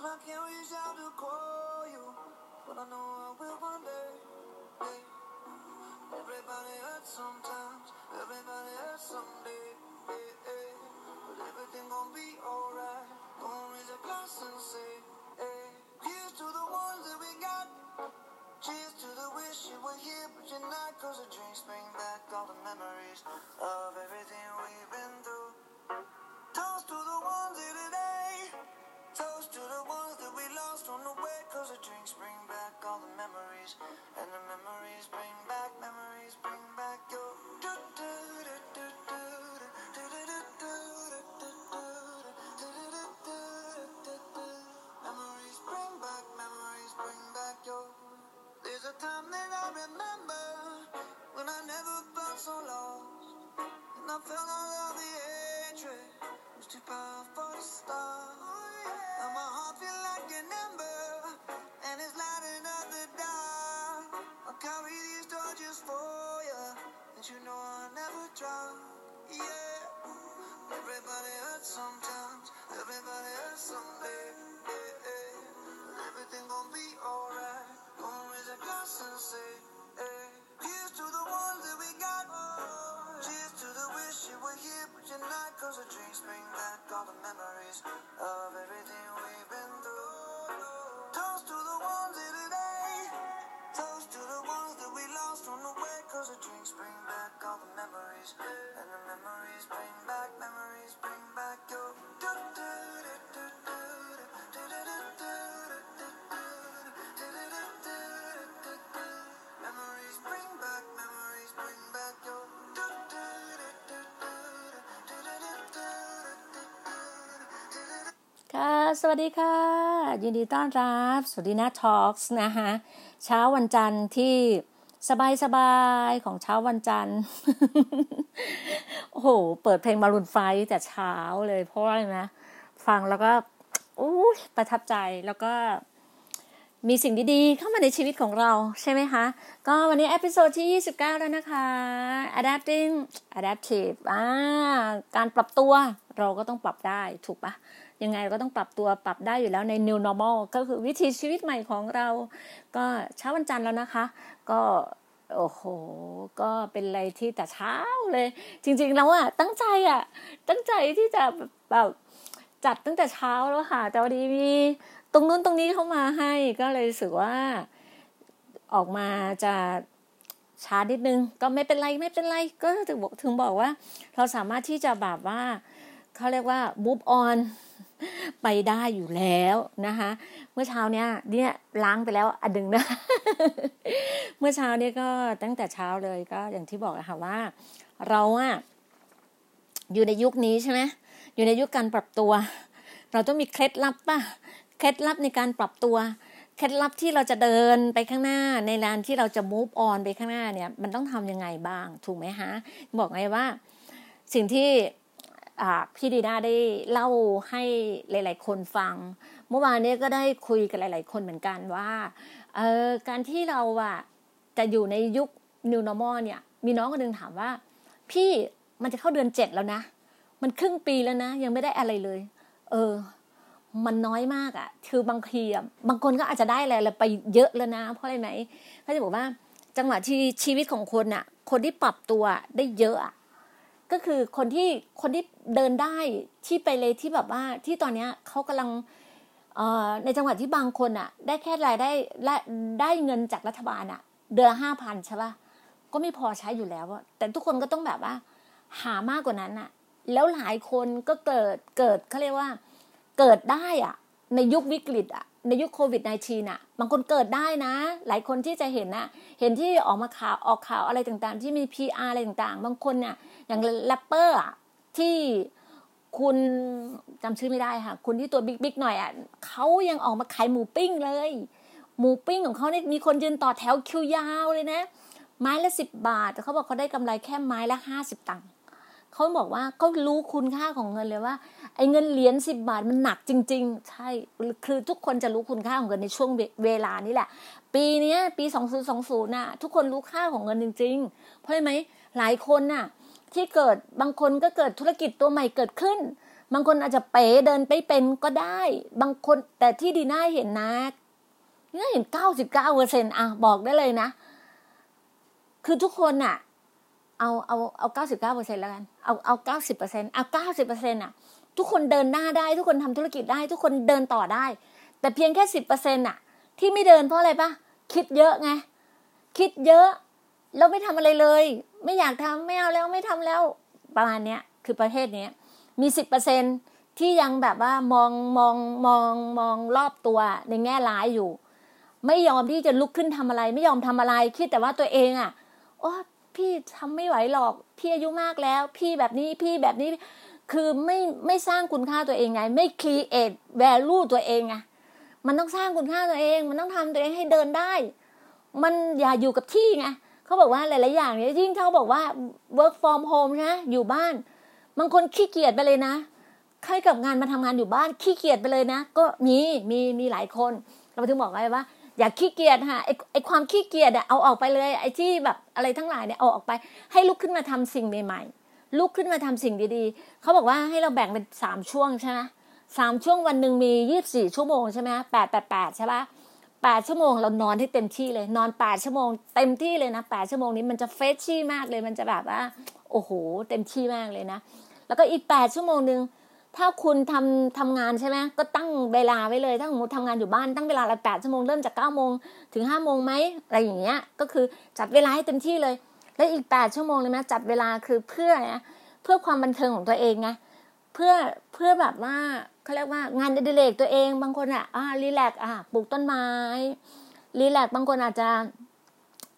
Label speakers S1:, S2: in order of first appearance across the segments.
S1: I can't reach out to call you, but I know I will one day. Hey. Everybody hurts sometimes, everybody hurts someday. The drinks bring back all the memories. And the memories bring back, memories bring back your. Memories bring back, memories bring back your. There's a time that I remember when I never felt so lost. And I felt all of the hatred was too powerful carry these torches for you, and you know I'll never drop. Yeah. Everybody hurts sometimes, everybody hurts someday. Yeah, yeah. Everything gon' be alright. Gonna raise a glass and say, hey. Here's to the ones that we got. Cheers to the wish you were here, but you're not. Cause the drinks bring back all the memories of everything we've been through. Toast to the ones today. Toast to the ones that we lost on the way. Cause the drinks bring back all the memories. And the memories bring back, memories bring back your.
S2: สวัสดีค่ะ ยินดีต้อนรับสวัสดีนะ talks นะคะเช้าวันจันทร์ที่สบายสบายๆของเช้าวันจันทร์ โอ้โห เปิดเพลงมารุนไฟแต่เช้าเลยเพราะอะไรนะ ฟังแล้วก็อู้ยประทับใจแล้วก็มีสิ่งดีๆ เข้ามาในชีวิตของเราใช่ไหมคะ ก็วันนี้ episode ที่ 29 แล้วนะคะ adapting adaptive อ่าการปรับตัวเราก็ต้องปรับได้ถูกปะ ยังไงเราก็ต้องปรับตัวปรับได้อยู่แล้วใน new normal ก็คือวิถีชีวิตใหม่ของเรา ก็เช้าวันจันทร์แล้วนะคะ ก็โอ้โห ก็เป็นอะไรที่แต่เช้าเลย จริง ๆ แล้วอะตั้งใจอะตั้งใจที่จะแบบจัดตั้งแต่เช้าแล้วค่ะ แต่วันนี้มีตรงนู้นตรงนี้เข้ามาให้ก็เลยรู้สึกว่าออกมาจะช้านิดนึง ก็ไม่เป็นไรไม่เป็นไร ก็ถึงบอกถึงบอกว่า เราสามารถที่จะแบบว่าเขาเรียกว่า move on ไปได้อยู่แล้วนะคะ เมื่อเช้าเนี้ยเนี่ยล้างไปแล้วอันดึงนะ เมื่อเช้าเนี่ยก็ตั้งแต่เช้าเลยก็อย่างที่บอกอะค่ะว่า เราอะอยู่ในยุคนี้ใช่ไหมอยู่ในยุคการปรับตัว เราต้องมีเคล็ดลับป่ะเคล็ดลับในการปรับตัวเคล็ดลับที่เราจะเดินไปข้างหน้าในลานที่เราจะ move on ไปข้างหน้าเนี่ย มันต้องทำยังไงบ้าง ถูกไหมฮะ บอกไงว่า สิ่งที่ พี่ดีน่าได้เล่าให้หลาย ๆ คนฟัง เมื่อวานนี้ก็ได้คุยกับหลาย ๆ คนเหมือนกันว่าเออการที่เราอะจะอยู่ในยุค new normal เนี่ย มีน้องคนหนึ่งถามว่า พี่มันจะเข้าเดือนเจ็ดแล้วนะ มันครึ่งปีแล้วนะ ยังไม่ได้อะไรเลย เออ มันน้อยมากอะคือบางทีอะบางคนก็อาจจะได้อะไรไปเยอะแล้วนะ เพราะอะไรไหมเขาจะบอกว่า จังหวะที่ชีวิตของคนอะคนที่ปรับตัวได้เยอะอะ ก็คือคนที่คนที่เดินได้ที่ไปเลยที่แบบว่าที่ตอนเนี้ยเขากำลังในจังหวัดที่บางคนอะ ได้แค่รายได้และได้เงินจากรัฐบาลอะ เดือนละห้าพันใช่ป่ะก็ไม่พอใช้อยู่แล้วแต่ทุกคนก็ต้องแบบว่า หามากกว่านั้นอะ แล้วหลายคนก็เกิดเกิดเขาเรียกว่า เกิดได้อะ ในยุควิกฤตอะ ในยุคโควิด -19 อะ บางคนเกิดได้นะ หลายคนที่จะเห็นนะเห็นที่ออกมาข่าวออกข่าวอะไรต่างๆ ที่มี PR อะไรต่างๆ บางคนเนี่ยอย่างแรปเปอร์ที่คุณจำชื่อไม่ได้ค่ะ คุณที่ตัวบิ๊กๆหน่อยอะเขายังออกมาขายหมูปิ้งเลย หมูปิ้งของเขาเนี่ยมีคนยืนต่อแถวคิวยาวเลยนะ ไม้ละสิบบาทแต่เขาบอกเขาได้กำไรแค่ไม้ละห้าสิบตังค์ เขาบอกว่าเขารู้คุณค่าของเงินเลยว่า ไอ้เงินเหรียญสิบบาทมันหนักจริง ๆ ใช่คือทุกคนจะรู้คุณค่าของเงินในช่วงเวลานี้แหละ ปีนี้ปีสองศูนย์สองศูนย์น่ะ ทุกคนรู้ค่าของเงินจริง ๆ เพราะไหมหลายคนน่ะ ที่เกิดบางคนก็เกิดธุรกิจตัวใหม่เกิดขึ้น บางคนอาจจะเป๋เดินไปเป็นก็ได้ บางคนแต่ที่ดีน่าเห็นนะนี่เห็นเก้าสิบเก้าเปอร์เซ็นอะบอกได้เลยนะ คือทุกคนอะ เอาเอาเอาเก้าสิบเก้าเปอร์เซ็นแล้วกัน เอาเอาเก้าสิบเปอร์เซ็นเอาเก้าสิบเปอร์เซ็นอะ ทุกคนเดินหน้าได้ ทุกคนทำธุรกิจได้ ทุกคนเดินต่อได้ แต่เพียงแค่สิบเปอร์เซ็นอะ ที่ไม่เดินเพราะอะไรปะคิดเยอะไง คิดเยอะ แล้วไม่ทำอะไรเลย ไม่อยากทำไม่เอาแล้วไม่ทำแล้ว ประมาณเนี้ย คือประเทศเนี้ย มีสิบเปอร์เซ็นที่ยังแบบว่ามองมองมองมองรอบตัวในแง่ร้ายอยู่ ไม่ยอมที่จะลุกขึ้นทำอะไร ไม่ยอมทำอะไรคิดแต่ว่าตัวเองอะโอ้ พี่ทำไม่ไหวหรอกพี่อายุมากแล้ว พี่แบบนี้พี่แบบนี้ คือไม่ไม่สร้างคุณค่าตัวเองไง ไม่ create value ตัวเองไงมันต้องสร้างคุณค่าตัวเอง มันต้องทำตัวเองให้เดินได้ มันอย่าอยู่กับที่ไงเขาบอกว่าหลาย ๆ อย่างเนี่ยยิ่งเขาบอกว่า work from home นะอยู่บ้านบางคนขี้เกียจไปเลยนะใครกับงานมาทำงานอยู่บ้านขี้เกียจไปเลยนะ ก็มีมีมีหลายคน เราถึงบอกไว้ว่า อย่าขี้เกียจค่ะไอไอความขี้เกียจเอาออกไปเลย ไอที่แบบอะไรทั้งหลายเนี่ยเอาออกไป ให้ลุกขึ้นมาทำสิ่งใหม่ๆลุกขึ้นมาทำสิ่งดีๆเขาบอกว่าให้เราแบ่งเป็นสามช่วงใช่ไหมสามช่วงวันหนึ่งมียี่บสี่ชั่วโมงใช่ไหมแปดแปดแปดใช่ปะแปดชั่วโมงเรานอนให้เต็มที่เลย นอนแปดชั่วโมงเต็มที่เลยนะแปดชั่วโมงนี้มันจะเฟชชี่มากเลยมันจะแบบว่า โอ้โห เต็มที่มากเลยนะ แล้วก็อีกแปดชั่วโมงหนึ่ง ถ้าคุณทำทำงานใช่ไหมก็ตั้งเวลาไว้เลย ถ้าสมมติทำงานอยู่บ้านตั้งเวลาละแปดชั่วโมงเริ่มจากเก้าโมงถึงห้าโมงไหมอะไรอย่างเงี้ย ก็คือจัดเวลาให้เต็มที่เลย แล้วอีกแปดชั่วโมงเลยนะจัดเวลาคือเพื่อนะเพื่อความบันเทิงของตัวเองไงเพื่อเพื่อแบบว่าเขาเรียกว่างานอดิเรกตัวเอง บางคนอะอ่ารีแลกอะปลูกต้นไม้relax บางคนอาจจะ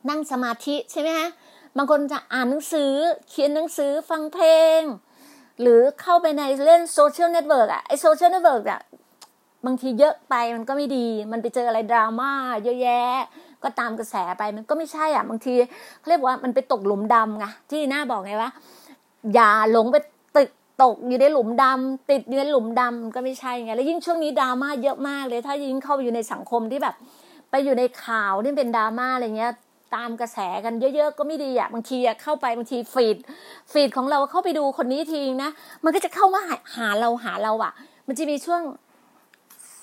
S2: นั่งสมาธิใช่ไหมฮะบางคนจะอ่านหนังสือ เขียนหนังสือฟังเพลง หรือเข้าไปในเล่น social network อะไอ social network อะบางทีเยอะไปมันก็ไม่ดี มันไปเจออะไรดราม่าเยอะแยะ ก็ตามกระแสไปมันก็ไม่ใช่อะ บางทีเขาเรียกว่ามันไปตกหลุมดำไงที่หน้าบอกไงว่า อย่าหลงไปติดตกอยู่ในหลุมดำติดอยู่ในหลุมดำก็ไม่ใช่ไงแล้วยิ่งช่วงนี้ดราม่าเยอะมากเลย ถ้ายิ่งเข้าไปอยู่ในสังคมที่แบบ ไปอยู่ในข่าวที่เป็นดราม่าอะไรเงี้ย ตามกระแสกันเยอะ ๆ ก็ไม่ดีอะบางทีอะเข้าไปบางทีฟีดฟีดของเราเข้าไปดูคนนี้ทีนะ มันก็จะเข้ามาหาเราหาเราอะมันจะมีช่วง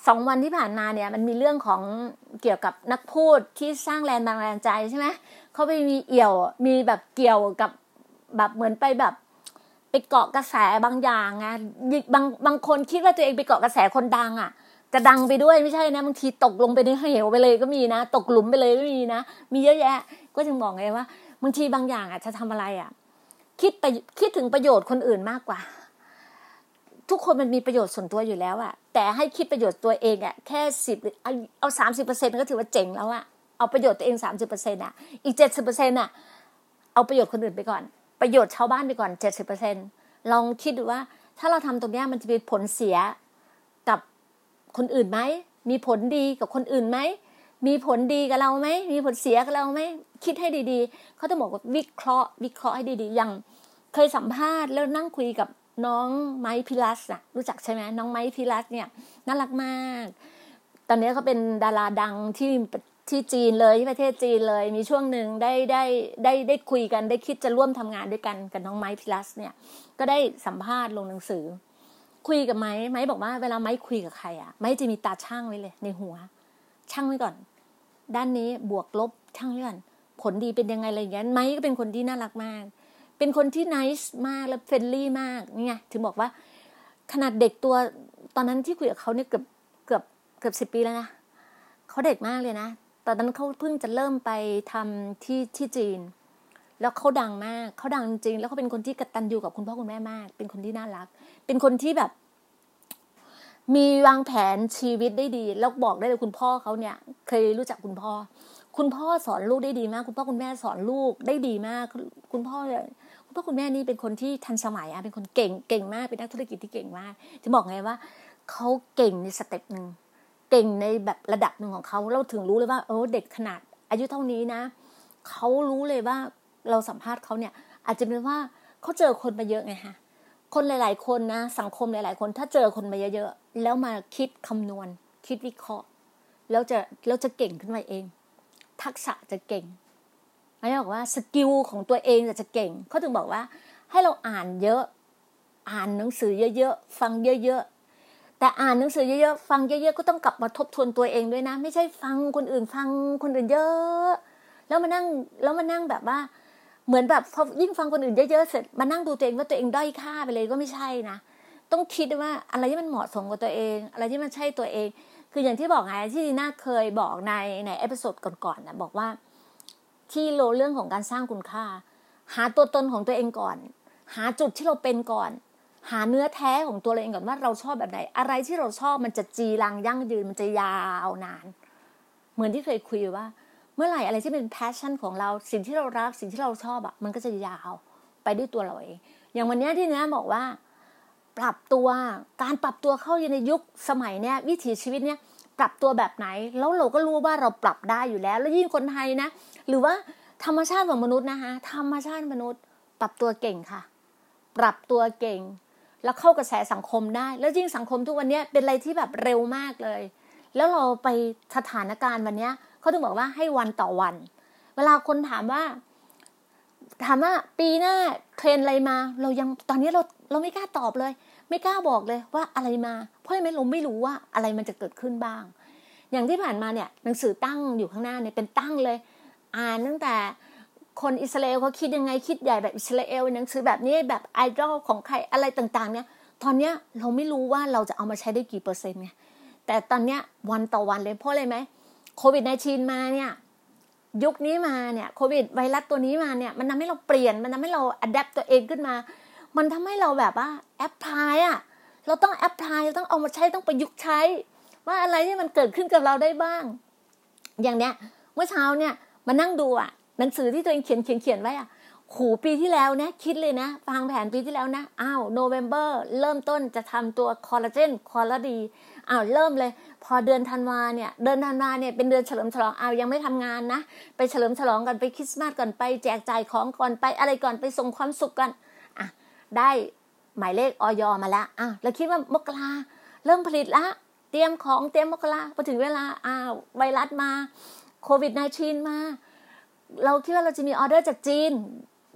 S2: สองวันที่ผ่านมาเนี่ยมันมีเรื่องของเกี่ยวกับนักพูดที่สร้างแรงบันดาลใจใช่ไหมเขาไปมีเอี่ยวมีแบบเกี่ยวกับแบบเหมือนไปแบบไปเกาะกระแสบางอย่างไงบางบางคนคิดว่าตัวเองไปเกาะกระแสคนดังอะ จะดังไปด้วยไม่ใช่นะบางทีตกลงไปในเหวไปเลยก็มีนะ ตกหลุมไปเลยก็มีนะ มีเยอะแยะ ก็จึงบอกไงว่าบางทีบางอย่างอะจะทำอะไรอะ คิดไปคิดถึงประโยชน์คนอื่นมากกว่า ทุกคนมันมีประโยชน์ส่วนตัวอยู่แล้วอะ แต่ให้คิดประโยชน์ตัวเองอะแค่สิบเอาสามสิบเปอร์เซ็นก็ถือว่าเจ๋งแล้วอะเอาประโยชน์ตัวเองสามสิบเปอร์เซ็นอะอีกเจ็ดสิบเปอร์เซ็นอะเอาประโยชน์คนอื่นไปก่อน ประโยชน์ชาวบ้านไปก่อนเจ็ดสิบเปอร์เซ็นลองคิดดูว่า ถ้าเราทำตรงนี้มันจะมีผลเสีย คนอื่นไหมมีผลดีกับคนอื่นไหมมีผลดีกับเราไหมมีผลเสียกับเราไหมคิดให้ดีๆเขาจะบอกว่าวิเคราะห์ วิเคราะห์ให้ดีๆอย่างเคยสัมภาษณ์แล้วนั่งคุยกับน้องไมค์พิลัสอะรู้จักใช่ไหมน้องไมค์พิลัสเนี่ยน่ารักมาก ตอนนี้เขาเป็นดาราดังที่ที่จีนเลยที่ประเทศจีนเลย มีช่วงหนึ่งได้ได้ได้ได้คุยกันได้คิดจะร่วมทำงานด้วยกันกับน้องไมค์พิรัชต์เนี่ยก็ได้สัมภาษณ์ลงหนังสือ คุยกับไมค์ไมค์บอกว่าเวลาไมค์คุยกับใครอะไมค์จะมีตาชั่งไว้เลย ในหัว ชั่งไว้ก่อน ด้านนี้บวกลบชั่งไว้ก่อนผลดีเป็นยังไงอะไรอย่างเงี้ยไมค์ก็เป็นคนที่น่ารักมาก เป็นคนที่ nice มากและ friendly มากนี่ไงถึงบอกว่า ขนาดเด็กตัวตอนนั้นที่คุยกับเขาเนี่ยเกือบเกือบเกือบสิบปีแล้วนะเขาเด็กมากเลยนะตอนนั้นเขาเพิ่งจะเริ่มไปทำที่ที่จีน แล้วเขาดังมากเขาดังจริง แล้วเขาเป็นคนที่กตัญญูกับคุณพ่อคุณแม่มาก เป็นคนที่น่ารัก เป็นคนที่แบบ มีวางแผนชีวิตได้ดี แล้วบอกได้เลยคุณพ่อเขาเนี่ย เคยรู้จักคุณพ่อ คุณพ่อสอนลูกได้ดีมาก คุณพ่อคุณแม่สอนลูกได้ดีมาก คุณพ่อคุณพ่อคุณแม่นี่เป็นคนที่ทันสมัยอะเป็นคนเก่งเก่งมากเป็นนักธุรกิจที่เก่งมาก จะบอกไงว่าเขาเก่งใน step หนึ่งเก่งในแบบระดับหนึ่งของเขาเราถึงรู้เลยว่า เออเด็กขนาดอายุเท่านี้นะเขารู้เลยว่า เราสัมภาษณ์เขาเนี่ย อาจจะเป็นว่าเขาเจอคนมาเยอะไงฮะคนหลาย ๆ คนนะสังคมหลาย ๆ คนถ้าเจอคนมาเยอะๆแล้วมาคิดคำนวณ คิดวิเคราะห์ แล้วจะแล้วจะเก่งขึ้นมาเอง ทักษะจะเก่งไม่บอกว่า skill ของตัวเองจะจะเก่งเขาถึงบอกว่า ให้เราอ่านเยอะ อ่านหนังสือเยอะๆฟังเยอะๆแต่อ่านหนังสือเยอะๆฟังเยอะๆก็ต้องกลับมาทบทวนตัวเองด้วยนะ ไม่ใช่ฟังคนอื่นฟังคนอื่นเยอะ แล้วมานั่งแล้วมานั่งแบบว่า เหมือนแบบพอยิ่งฟังคนอื่นเยอะๆเสร็จมานั่งดูตัวเองว่าตัวเองด้อยค่าไปเลยก็ไม่ใช่นะต้องคิดว่าอะไรที่มันเหมาะสมกับตัวเอง อะไรที่มันใช่ตัวเอง คืออย่างที่บอกไงที่ดีน่าเคยบอกในใน episode ก่อนๆนะบอกว่า ที่โลเรื่องของการสร้างคุณค่า หาตัวตนของตัวเองก่อน หาจุดที่เราเป็นก่อน หาเนื้อแท้ของตัวเราเองก่อนว่าเราชอบแบบไหน อะไรที่เราชอบมันจะจีรังยั่งยืนมันจะยาวนาน เหมือนที่เคยคุยว่า มื่อไหร่อะไรที่เป็นแพชชั่นของเราสิ่งที่เรารักสิ่งที่เราชอบอะมันก็จะยาวไปด้วยตัวเราเองอย่างวันนี้ที่เนี้ยบอกว่า ปรับตัวการปรับตัวเข้าในยุคสมัยเนี้ยวิถีชีวิตเนี้ยปรับตัวแบบไหน แล้วเราก็รู้ว่าเราปรับได้อยู่แล้ว แล้วยิ่งคนไทยนะ หรือว่าธรรมชาติของมนุษย์นะคะธรรมชาติมนุษย์ ปรับตัวเก่งค่ะ ปรับตัวเก่ง แล้วเข้ากระแสสังคมได้ แล้วยิ่งสังคมทุกวันนี้เป็นอะไรที่แบบเร็วมากเลย แล้วเราไปสถานการณ์วันนี้ เขาถึงบอกว่าให้วันต่อวัน เวลาคนถามว่า ถามว่าปีหน้าเทรนอะไรมา เรายังตอนนี้เราเราไม่กล้าตอบเลย ไม่กล้าบอกเลยว่าอะไรมา เพราะไม่เราไม่รู้ว่าอะไรมันจะเกิดขึ้นบ้าง อย่างที่ผ่านมาเนี่ยหนังสือตั้งอยู่ข้างหน้าเนี่ยเป็นตั้งเลย อ่านตั้งแต่คนอิสราเอลเขาคิดยังไงคิดใหญ่แบบอิสราเอลหนังสือแบบนี้แบบไอดอลของใครอะไรต่างๆ เนี่ย ตอนเนี้ยเราไม่รู้ว่าเราจะเอามาใช้ได้กี่เปอร์เซ็นต์ไงแต่ตอนเนี้ยวันต่อวันเลยเพราะอะไรไหม โควิด -19 มาเนี่ยยุคนี้มาเนี่ยโควิดไวรัสตัวนี้มาเนี่ยมันทำให้เราเปลี่ยนมันทำให้เราอัดแอปตัวเองขึ้นมา มันทำให้เราแบบว่าแอปพลายอะเราต้องแอปพลายเราต้องเอามาใช้ต้องประยุกต์ใช้ ว่าอะไรที่มันเกิดขึ้นกับเราได้บ้าง อย่างเนี้ยเมื่อเช้าเนี่ยมานั่งดูอะหนังสือที่ตัวเองเขียนเขียนเขียนไว้อะขูปีที่แล้วนะคิดเลยนะฟังแผนปีที่แล้วนะอ้าวโนเวม ber เริ่มต้นจะทำตัวคอลลาเจนคอลลาดีอ้าวเริ่มเลย พอเดือนธันวาเนี่ยเดือนธันวาเนี่ยเป็นเดือนเฉลิมฉลองเอายังไม่ทำงานนะ ไปเฉลิมฉลองกันไปคริสต์มาสก่อนไปแจกจ่ายของก่อนไปอะไรก่อนไปส่งความสุขกันอะได้หมายเลขออยมาแล้วอะแล้วคิดว่ามกราเริ่มผลิตละเตรียมของเตรียมมกราพอถึงเวลาอ้าวไวรัสมาโควิด -19 มา เราคิดว่าเราจะมีออเดอร์จากจีน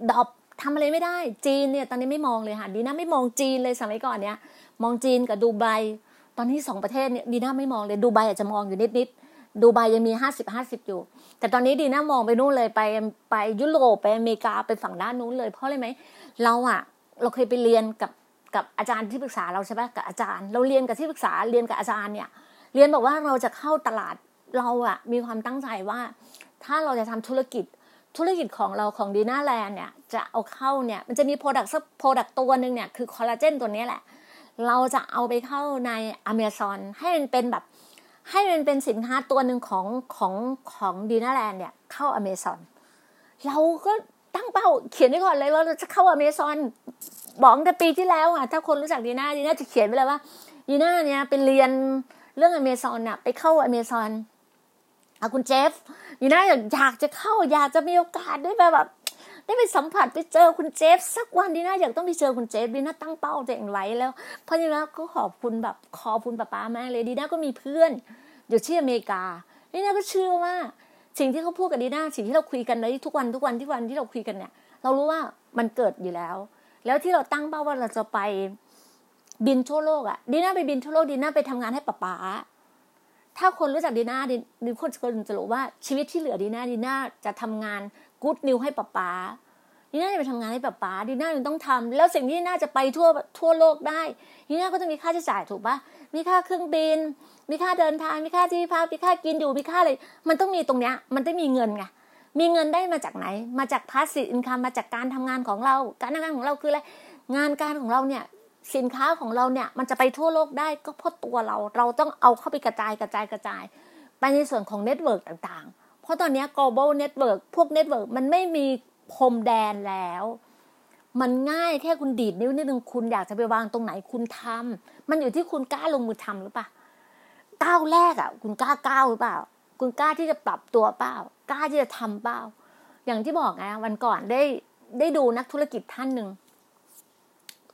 S2: ดอบทำอะไรไม่ได้จีนเนี่ยตอนนี้ไม่มองเลยค่ะดีน่าไม่มองจีนเลยสมัยก่อนเนี่ย มองจีนกับดูไบ ตอนนี้สองประเทศเนี่ยดีน่าไม่มองเลยดูไบอาจจะมองอยู่นิดนิดดูไบยังมีห้าสิบห้าสิบอยู่ แต่ตอนนี้ดีน่ามองไปนู่นเลยไปไปยุโรปไปอเมริกาไปฝั่งด้านนู้นเลย เพราะอะไรไหมเราอะเราเคยไปเรียนกับกับอาจารย์ที่ปรึกษาเราใช่ไหมกับอาจารย์ เราเรียนกับที่ปรึกษาเรียนกับอาจารย์เนี่ย เรียนบอกว่าเราจะเข้าตลาดเราอะมีความตั้งใจว่า ถ้าเราจะทำธุรกิจธุรกิจของเราของดีน่าแลนด์เนี่ยจะเอาเข้าเนี่ยมันจะมี product สัก product ตัวหนึ่งเนี่ยคือคอลลาเจนตัวนี้แหละ เราจะเอาไปเข้าในอเมซอนให้มันเป็นแบบ ให้มันเป็นสินค้าตัวหนึ่งของของของดีน่าแลนด์เนี่ยเข้าอเมซอนเราก็ตั้งเป้าเขียนไว้ก่อนเลยว่าเราจะเข้าอเมซอนบอกแต่ปีที่แล้วอะถ้าคนรู้จักดีน่าดีน่าจะเขียนไปเลยว่าดีน่าเนี่ยเป็นเรียนเรื่องอเมซอนน่ะไปเข้าอเมซอนอาคุณเจฟอยู่นะอยากจะเข้าอยากจะมีโอกาสได้แบบ ได้ไปสัมผัสไปเจอคุณเจฟ สักวันดีนะอยากต้องไปเจอคุณเจฟดีนะตั้งเป้าตัวเองไว้แล้ว เพราะฉะนั้นก็ขอบคุณแบบขอบคุณป้าป้ามากเลยดีนะก็มีเพื่อนอยู่ที่อเมริกาดีนะก็เชื่อว่า สิ่งที่เขาพูดกับดีน่าสิ่งที่เราคุยกันในทุกวันทุกวันทุกวันที่เราคุยกันเนี่ย เรารู้ว่ามันเกิดอยู่แล้ว แล้วที่เราตั้งเป้าว่าเราจะไปบินทั่วโลกอะดีน่าไปบินทั่วโลกดีน่าไปทำงานให้ป้าป้าถ้าคนรู้จักดีน่าดีคนคนจะรู้ว่าชีวิตที่เหลือดีน่าดีน่าจะทำงาน กู๊ดนิวให้ป้าป๋าดีน่าจะไปทำงานให้ป้าป๋าดีน่าต้องทำแล้วสิ่งที่น่าจะไปทั่วทั่วโลกได้ดีน่าก็ต้องมีค่าใช้จ่ายถูกปะมีค่าเครื่องบิน มีค่าเดินทาง มีค่าที่พักมีค่ากินอยู่มีค่าอะไรมันต้องมีตรงเนี้ย มันต้องมีเงินไงมีเงินได้มาจากไหน มาจาก passive income มาจากการทำงานของเรา การทำงานของเราคืออะไรงานการของเราเนี่ยสินค้าของเราเนี่ยมันจะไปทั่วโลกได้ก็เพราะตัวเรา เราต้องเอาเข้าไปกระจายกระจายกระจาย ไปในส่วนของ network ต่างๆ เพราะตอนนี้ global network พวก network มันไม่มีพรมแดนแล้ว มันง่ายแค่คุณดีดนิ้วนิดนึงคุณอยากจะไปวางตรงไหนคุณทำมันอยู่ที่คุณกล้าลงมือทำหรือเปล่าก้าวแรกอะ คุณกล้าก้าวหรือเปล่า คุณกล้าที่จะปรับตัวเปล่ากล้าที่จะทำเปล่า อย่างที่บอกไงวันก่อนได้ได้ดูนักธุรกิจท่านหนึ่ง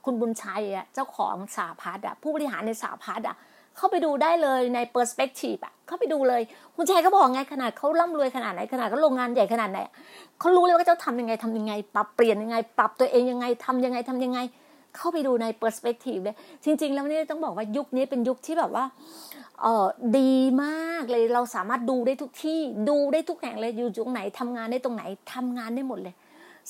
S2: คุณบุญชัยอะเจ้าของสาพัฒน์อะผู้บริหารในสาพัฒน์อะ เข้าไปดูได้เลยในเปอร์สเปกทีฟอะเข้าไปดูเลย คุณชัยเขาบอกไงขนาดเขาร่ำรวยขนาดไหนขนาดเขาโรงงานใหญ่ขนาดไหนเขารู้เลยว่าเจะทำยังไงทำยังไง ปรับเปลี่ยนยังไง ปรับตัวเองยังไงทำยังไงทำยังไง เข้าไปดูในเปอร์สเปกทีฟเลยจริง ๆ แล้วนี่ต้องบอกว่ายุคนี้เป็นยุคที่แบบว่าเออดีมากเลยเราสามารถดูได้ทุกที่ดูได้ทุกแห่งเลยอยู่ตรงไหนทำงานได้ตรงไหนทำงานได้หมดเลย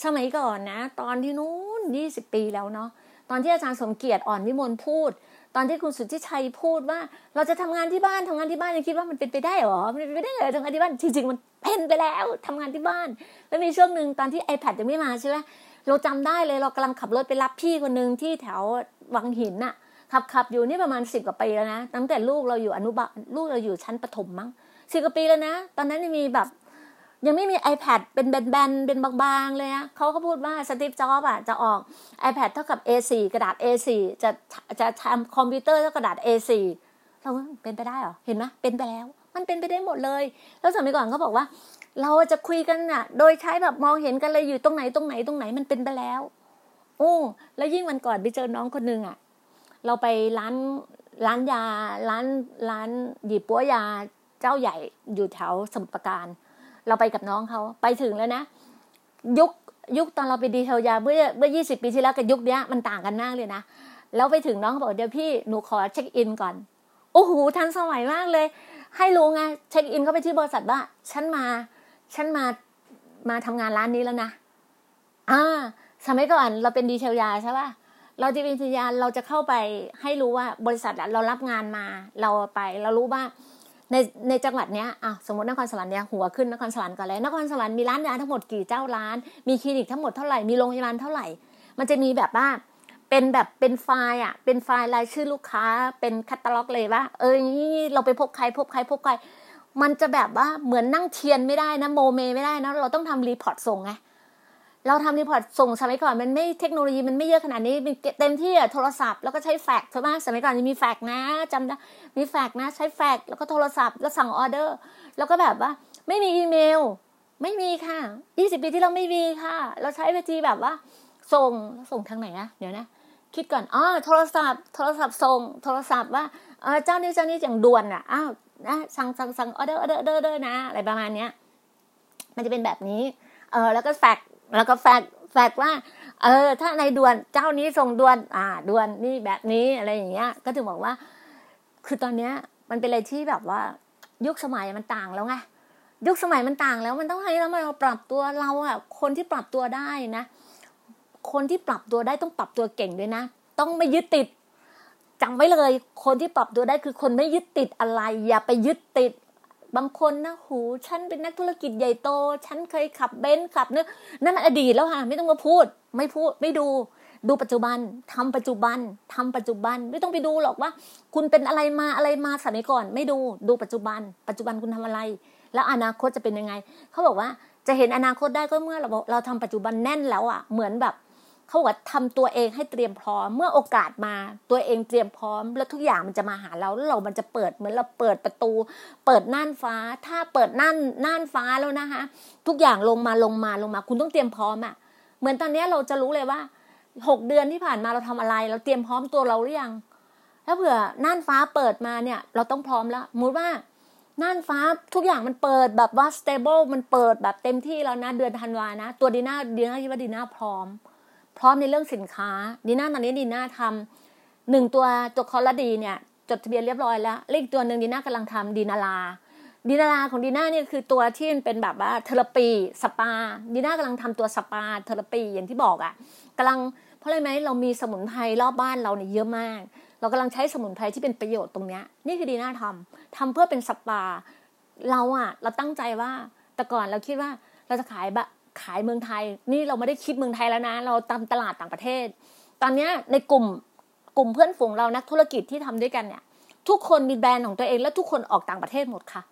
S2: สมัยก่อนนะ ตอนที่นู้นยี่สิบปีแล้วเนาะตอนที่อาจารย์สมเกียรติอ่อนวิมลพูด ตอนที่คุณสุทธิชัยพูดว่า เราจะทำงานที่บ้านทำงานที่บ้านยังคิดว่ามันเป็นไปได้หรอมันเป็นไปได้เหรอทำงานที่บ้านจริงๆมันเป็นไปแล้วทำงานที่บ้าน แล้วมีช่วงหนึ่งตอนที่ iPad ยังไม่มาใช่ไหมเราจำได้เลยเรากำลังขับรถไปรับพี่คนหนึ่งที่แถววังหินน่ะขับขับอยู่นี่ประมาณสิบกว่าปีแล้วนะตั้งแต่ลูกเราอยู่อนุบาลลูกเราอยู่ชั้นประถมมั้งสิบกว่าปีแล้วนะ ตอนนั้นมีแบบ ยังไม่มี iPad เป็นแบนๆ เป็นบางๆ เลยนะเขาก็พูดว่า Steve Jobs อะจะออก iPad เท่ากับ A4 กระดาษ A4 จะจะทำคอมพิวเตอร์เท่ากระดาษ A4 เราเป็นไปได้เหรอ เห็นไหมเป็นไปแล้ว มันเป็นไปได้หมดเลย แล้วสมัยก่อนเขาบอกว่า เราจะคุยกันอะ โดยใช้แบบมองเห็นกันเลยอยู่ตรงไหนตรงไหนตรงไหนมันเป็นไปแล้ว โอ้ แล้วยิ่งวันก่อนไปเจอน้องคนนึงอะ เราไปร้านร้านยาร้านร้านหยิบปัวยาเจ้าใหญ่อยู่แถวสมุทรปราการ เราไปกับน้องเขาไปถึงแล้วนะ ยุคยุคตอนเราไปดีเทลยาเมื่อเมื่อยี่สิบปีที่แล้วกับยุคนี้มันต่างกันมากเลยนะแล้วไปถึงน้องเขาบอกเดี๋ยวพี่หนูขอเช็คอินก่อนโอ้โหทันสมัยมากเลย ให้รู้ไงเช็คอินเข้าไปที่บริษัทว่าฉันมาฉันมามาทำงานร้านนี้แล้วนะอ่าสมัยก่อนเราเป็นดีเทลยาใช่ป่ะเราจะเป็นดีเทลยาเราจะเข้าไปให้รู้ว่าบริษัทเรารับงานมา เราไป เรารู้ว่า ในในจังหวัดเนี้ยอะสมมตินครสวรรค์เนี้ยหัวขึ้นนครสวรรค์ก่อนเลยนครสวรรค์มีร้านยาทั้งหมดกี่เจ้าร้าน มีคลินิกทั้งหมดเท่าไหร่มีโรงพยาบาลเท่าไหร่ มันจะมีแบบว่าเป็นแบบเป็นไฟล์อะเป็นไฟล์รายชื่อลูกค้าเป็น catalog เลยว่าเออนี่เราไปพบใครพบใครพบใคร มันจะแบบว่าเหมือนนั่งเทียนไม่ได้นะโมเมไม่ได้นะเราต้องทำ report ส่งไง เราทำ report ส่งสมัยก่อนมันไม่เทคโนโลยีมันไม่เยอะขนาดนี้เต็มที่อะโทรศัพท์แล้วก็ใช้แฟกซ์ใช่ไหมสมัยก่อนจะมีแฟกซ์นะจำได้มีแฟกซ์นะ ใช้แฟกซ์แล้วก็โทรศัพท์แล้วสั่งออเดอร์ แล้วก็แบบว่า ไม่มีอีเมล ไม่มีค่ะยี่สิบปีที่เราไม่มีค่ะ เราใช้วิธีแบบว่า ส่งส่งทางไหนอะเดี๋ยวนะ คิดก่อนอ๋อโทรศัพท์ โทรศัพท์ส่ง โทรศัพท์ว่าเออเจ้านี้เจ้านี้อย่างด่วนอะอ้าวนะสั่งสั่งสั่ง order order order นะ อะไรประมาณเนี้ยมันจะเป็นแบบนี้เออแล้วก็แฟกซ์ แล้วก็แฟกซ์แฟกซ์ว่า เออ ถ้าในด่วนเจ้านี้ส่งด่วน อ่าด่วนนี่แบบนี้อะไรอย่างเงี้ย ก็ถึงบอกว่า คือตอนเนี้ย มันเป็นอะไรที่แบบว่า ยุคสมัยมันต่างแล้วไงยุคสมัยมันต่างแล้วมันต้องให้แล้วเราปรับตัวเราอะคนที่ปรับตัวได้นะ คนที่ปรับตัวได้ต้องปรับตัวเก่งด้วยนะ ต้องไม่ยึดติดจำไว้เลย คนที่ปรับตัวได้คือคนไม่ยึดติดอะไร อย่าไปยึดติด บางคนนะหูฉันเป็นนักธุรกิจใหญ่โต ฉันเคยขับเบนซ์ขับเนื้อนั่นมันอดีตแล้วค่ะไม่ต้องมาพูด ไม่พูดไม่ดู ดูปัจจุบันทำปัจจุบันทำปัจจุบัน ไม่ต้องไปดูหรอกว่า คุณเป็นอะไรมาอะไรมาสมัยก่อน ไม่ดูดูปัจจุบัน ปัจจุบันคุณทำอะไร แล้วอนาคตจะเป็นยังไง เขาบอกว่าจะเห็นอนาคตได้ก็เมื่อเราเราทำปัจจุบันแน่นแล้วอะเหมือนแบบ เขาบอกทำตัวเองให้เตรียมพร้อม เมื่อโอกาสมาตัวเองเตรียมพร้อม แล้วทุกอย่างมันจะมาหาเราแล้วเรามันจะเปิดเหมือนเราเปิดประตู เปิดน่านฟ้า ถ้าเปิดน่านน่านฟ้าแล้วนะคะ ทุกอย่างลงมาลงมาลงมา คุณต้องเตรียมพร้อมอะ เหมือนตอนนี้เราจะรู้เลยว่าหกเดือนที่ผ่านมาเราทำอะไร เราเตรียมพร้อมตัวเราหรือยัง ถ้าเผื่อน่านฟ้าเปิดมาเนี่ย เราต้องพร้อมแล้วสมมุติว่าน่านฟ้าทุกอย่างมันเปิดแบบว่า stable มันเปิดแบบเต็มที่แล้วนะ เดือนธันวานะ ตัวดีน่าดีน่าคิดว่าดีน่าพร้อม พร้อมในเรื่องสินค้าดีน่าตอนนี้ดีน่าทำหนึ่งตัวตัวคอร์ดีเนี่ย จดทะเบียนเรียบร้อยแล้วเลขตัวหนึ่งดีน่ากำลังทำดีนาราดีนาราของดีน่าเนี่ยคือตัวที่เป็นแบบว่า therapyสปาดีน่ากำลังทำตัวสปา therapy อย่างที่บอกอะ่ะกำลังเพราะอะไรไหมเรามีสมุนไพรรอบบ้านเราเนี่ยเยอะมาก เรากำลังใช้สมุนไพรที่เป็นประโยชน์ตรงเนี้ยนี่คือดีน่าทำทำเพื่อเป็นสปาเราอะเราตั้งใจว่าแต่ก่อนเราคิดว่าเราจะขายแบบ ขายเมืองไทย นี่เราไม่ได้คิดเมืองไทยแล้วนะ เราตามตลาดต่างประเทศ ตอนนี้ในกลุ่มกลุ่มเพื่อนฝูงเรานักธุรกิจที่ทำด้วยกันเนี่ย ทุกคนมีแบรนด์ของตัวเอง แล้วทุกคนออกต่างประเทศหมดค่ะ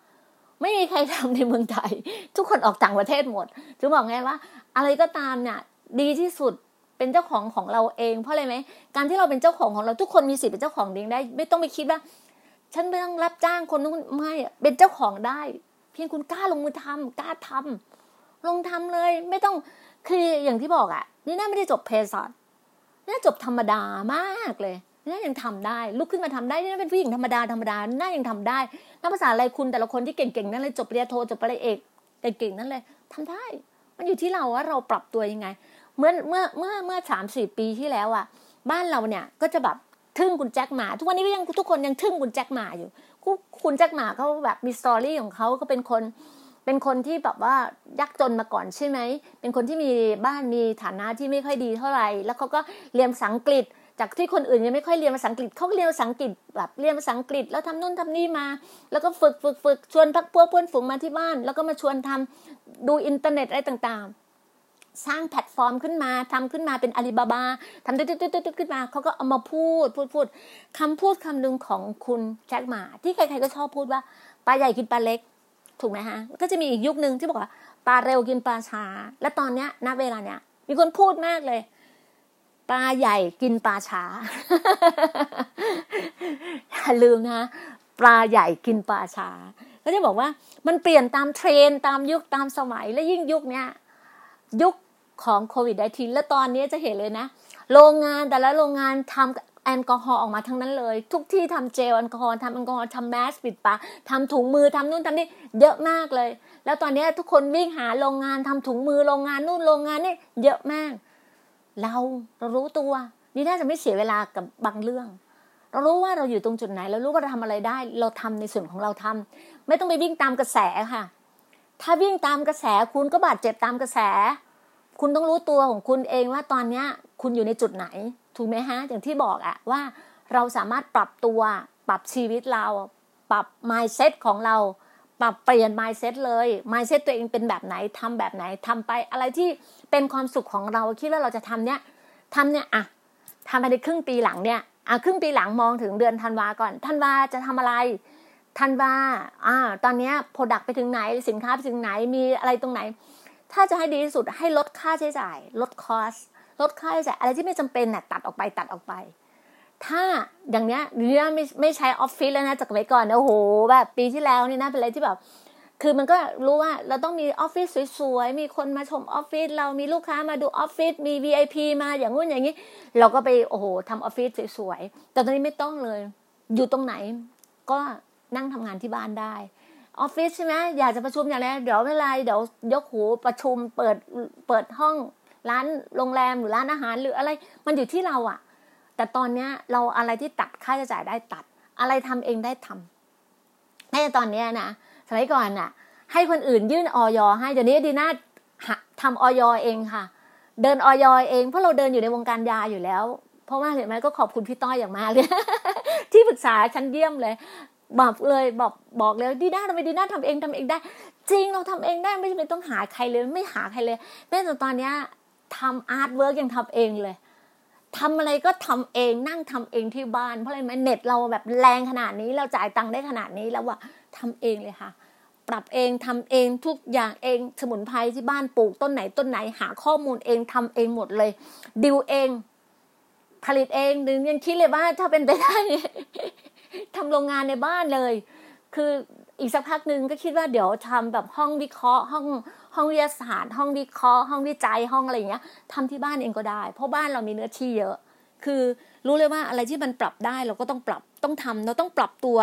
S2: ไม่มีใครทำในเมืองไทย ทุกคนออกต่างประเทศหมดถึงบอกไงว่า อะไรก็ตามเนี่ยดีที่สุดเป็นเจ้าของของเราเองเพราะอะไรไหมการที่เราเป็นเจ้าของของเราทุกคนมีสิทธิ์เป็นเจ้าของเองได้ ไม่ต้องไปคิดว่า ฉันไม่ต้องรับจ้างคนนู้นไม่เป็นเจ้าของได้ เพียงคุณกล้าลงมือทำกล้าทำ ลงทำเลย ไม่ต้องคืออย่างที่บอกอะ่ะนี่น่าไม่ได้จบเพสัชน่าจบธรรมดามากเลยนี่ายังทำได้ ลุกขึ้นมาทำได้นี่เป็นผู้หญิงธรรมดาธรรมดาน่ายังทำได้นักภาษาอะไรคุณแต่ละคนที่เก่งๆนั่นเลยจบปริญญาโทจบปริญญาเอกเก่งๆนั่นเลยทำได้ มันอยู่ที่เราว่าเราปรับตัวยังไง เมื่อเมื่อเมื่อเมื่อสามสี่ปีที่แล้วอะบ้านเราเนี่ยก็จะแบบทึ่งคุณแจ็คหมา ทุกวันนี้ก็ยังทุกคนยังทึ่งคุณแจ็คหมาอยู่คุณแจ็คหมาเขาแบบมีสตอรี่ของเขาก็เป็นคน เป็นคนที่แบบว่ายากจนมาก่อนใช่ไหม เป็นคนที่มีบ้านมีฐานะที่ไม่ค่อยดีเท่าไหร่ แล้วเขาก็เรียนภาษาอังกฤษ จากที่คนอื่นยังไม่ค่อยเรียนภาษาอังกฤษเขาเรียนภาษาอังกฤษแบบเรียนภาษาอังกฤษ แล้วทำนู่นทำนี่มา แล้วก็ฝึกฝึกฝึกชวนพรรคพวกเพื่อนฝูงมาที่บ้าน แล้วก็มาชวนทำดูอินเทอร์เน็ตอะไรต่างๆสร้างแพลตฟอร์มขึ้นมาทำขึ้นมาเป็นอาลีบาบาทำตึ๊ดตึ๊ดตึ๊ดขึ้นมาเขาก็เอามาพูดพูดพูดคำพูดคำหนึ่งของคุณแจ็คหม่า ที่ใครๆก็ชอบพูดว่าปลาใหญ่กินปลาเล็ก ถูกไหมฮะ ก็จะมีอีกยุคหนึ่งที่บอกว่าปลาเร็วกินปลาช้า และตอนเนี้ยณเวลาเนี้ยมีคนพูดมากเลยปลาใหญ่กินปลาช้าอย่าลืมนะปลาใหญ่กินปลาช้า ก็จะบอกว่ามันเปลี่ยนตามเทรนตามยุคตามสมัยและยิ่งยุคเนี้ยยุคของโควิด -19 และตอนนี้จะเห็นเลยนะ โรงงานแต่ละโรงงานทำ แอลกอฮอล์ออกมาทั้งนั้นเลย ทุกที่ทำเจลแอลกอฮอล์ทำแอลกอฮอล์ทำแมสปิดปากทำถุงมือทำนู่นทำนี่เยอะมากเลย แล้วตอนนี้ทุกคนวิ่งหาโรงงานทำถุงมือโรงงานนู่นโรงงานนี่เยอะมาก เราเรารู้ตัวนี่น่าจะไม่เสียเวลากับบางเรื่อง เรารู้ว่าเราอยู่ตรงจุดไหน เรารู้ว่าเราทำอะไรได้ เราทำในส่วนของเราทำไม่ต้องไปวิ่งตามกระแสค่ะ ถ้าวิ่งตามกระแสคุณก็บาดเจ็บตามกระแส คุณต้องรู้ตัวของคุณเองว่าตอนเนี้ย คุณอยู่ในจุดไหน ถูกไหมฮะอย่างที่บอกอะว่าเราสามารถปรับตัวปรับชีวิตเรา ปรับ mindset ของเรา ปรับเปลี่ยน mindset เลย mindset ตัวเองเป็นแบบไหนทำแบบไหนทำไป อะไรที่เป็นความสุขของเราคิดว่าเราจะทำเนี้ยทำเนี้ยอะทำไปในครึ่งปีหลังเนี่ยอะครึ่งปีหลังมองถึงเดือนธันวาก่อนธันวาจะทำอะไรธันวาอ่า ตอนนี้โปรดักไปถึงไหน สินค้าไปถึงไหน มีอะไรตรงไหน ถ้าจะให้ดีที่สุดให้ลดค่าใช้จ่าย ลดคอส ลดค่าใช้จ่ายอะไรที่ไม่จำเป็นน่ะตัดออกไปตัดออกไป ถ้าอย่างเนี้ยเนี่ยไม่ไม่ใช้ออฟฟิศแล้วนะจากสมัยก่อนโอ้โหแบบปีที่แล้วนี่นะเป็นอะไรที่แบบคือมันก็รู้ว่าเราต้องมีออฟฟิศสวยๆ มีคนมาชมออฟฟิศเรามีลูกค้ามาดูออฟฟิศมี VIP มาอย่างงู้นอย่างนี้ เราก็ไปโอ้โหทำออฟฟิศสวยๆ แต่ตอนนี้ไม่ต้องเลย อยู่ตรงไหน ก็นั่งทำงานที่บ้านได้ออฟฟิศใช่ไหมอยากจะประชุมอย่างไรเดี๋ยวเวลาเดี๋ยวยกหูประชุมเปิดเปิดห้อง ร้านโรงแรมหรือร้านอาหารหรืออะไร มันอยู่ที่เราอะแต่ตอนเนี้ยเราอะไรที่ตัดค่าใช้จ่ายได้ตัด อะไรทำเองได้ทำในตอนเนี้ยนะสมัยก่อนน่ะให้คนอื่นยื่นอย. ให้เดี๋ยวนี้ดีน่าทำอย. เองค่ะ เดินอย. เองเพราะเราเดินอยู่ในวงการยาอยู่แล้ว เพราะว่าเห็นไหมก็ขอบคุณพี่ต้อยอย่างมากเลย ที่ปรึกษาชั้นเยี่ยมเลยบอกเลยบอกบอกเลยดีน่าทำไมดีน่าทำเองทำเองได้ จริงเราทำเองได้ไม่จำเป็นต้องหาใครเลย ไม่หาใครเลยแม้แต่ตอนเนี้ย ทำ artwork ยังทำเองเลยทำอะไรก็ทำเองนั่งทำเองที่บ้าน เพราะอะไรไหมเน็ตเราแบบแรงขนาดนี้เราจ่ายตังค์ได้ขนาดนี้แล้วว่าทำเองเลยค่ะ ปรับเองทำเองทุกอย่างเองสมุนไพรที่บ้านปลูกต้นไหนต้นไหนหาข้อมูลเองทำเองหมดเลยดิวเอง ผลิตเองนึงยังคิดเลยว่าถ้าเป็นไปได้ทำโรงงานในบ้านเลย คืออีกสักพักหนึ่งก็คิดว่าเดี๋ยวทำแบบห้องวิเคราะห์ห้อง ห้องวิทยาศาสตร์ห้องวิเคราะห์ห้องวิจัยห้องอะไรอย่างเงี้ยทำที่บ้านเองก็ได้ เพราะบ้านเรามีเนื้อที่เยอะ คือรู้เลยว่าอะไรที่มันปรับได้เราก็ต้องปรับต้องทำเราต้องปรับตัว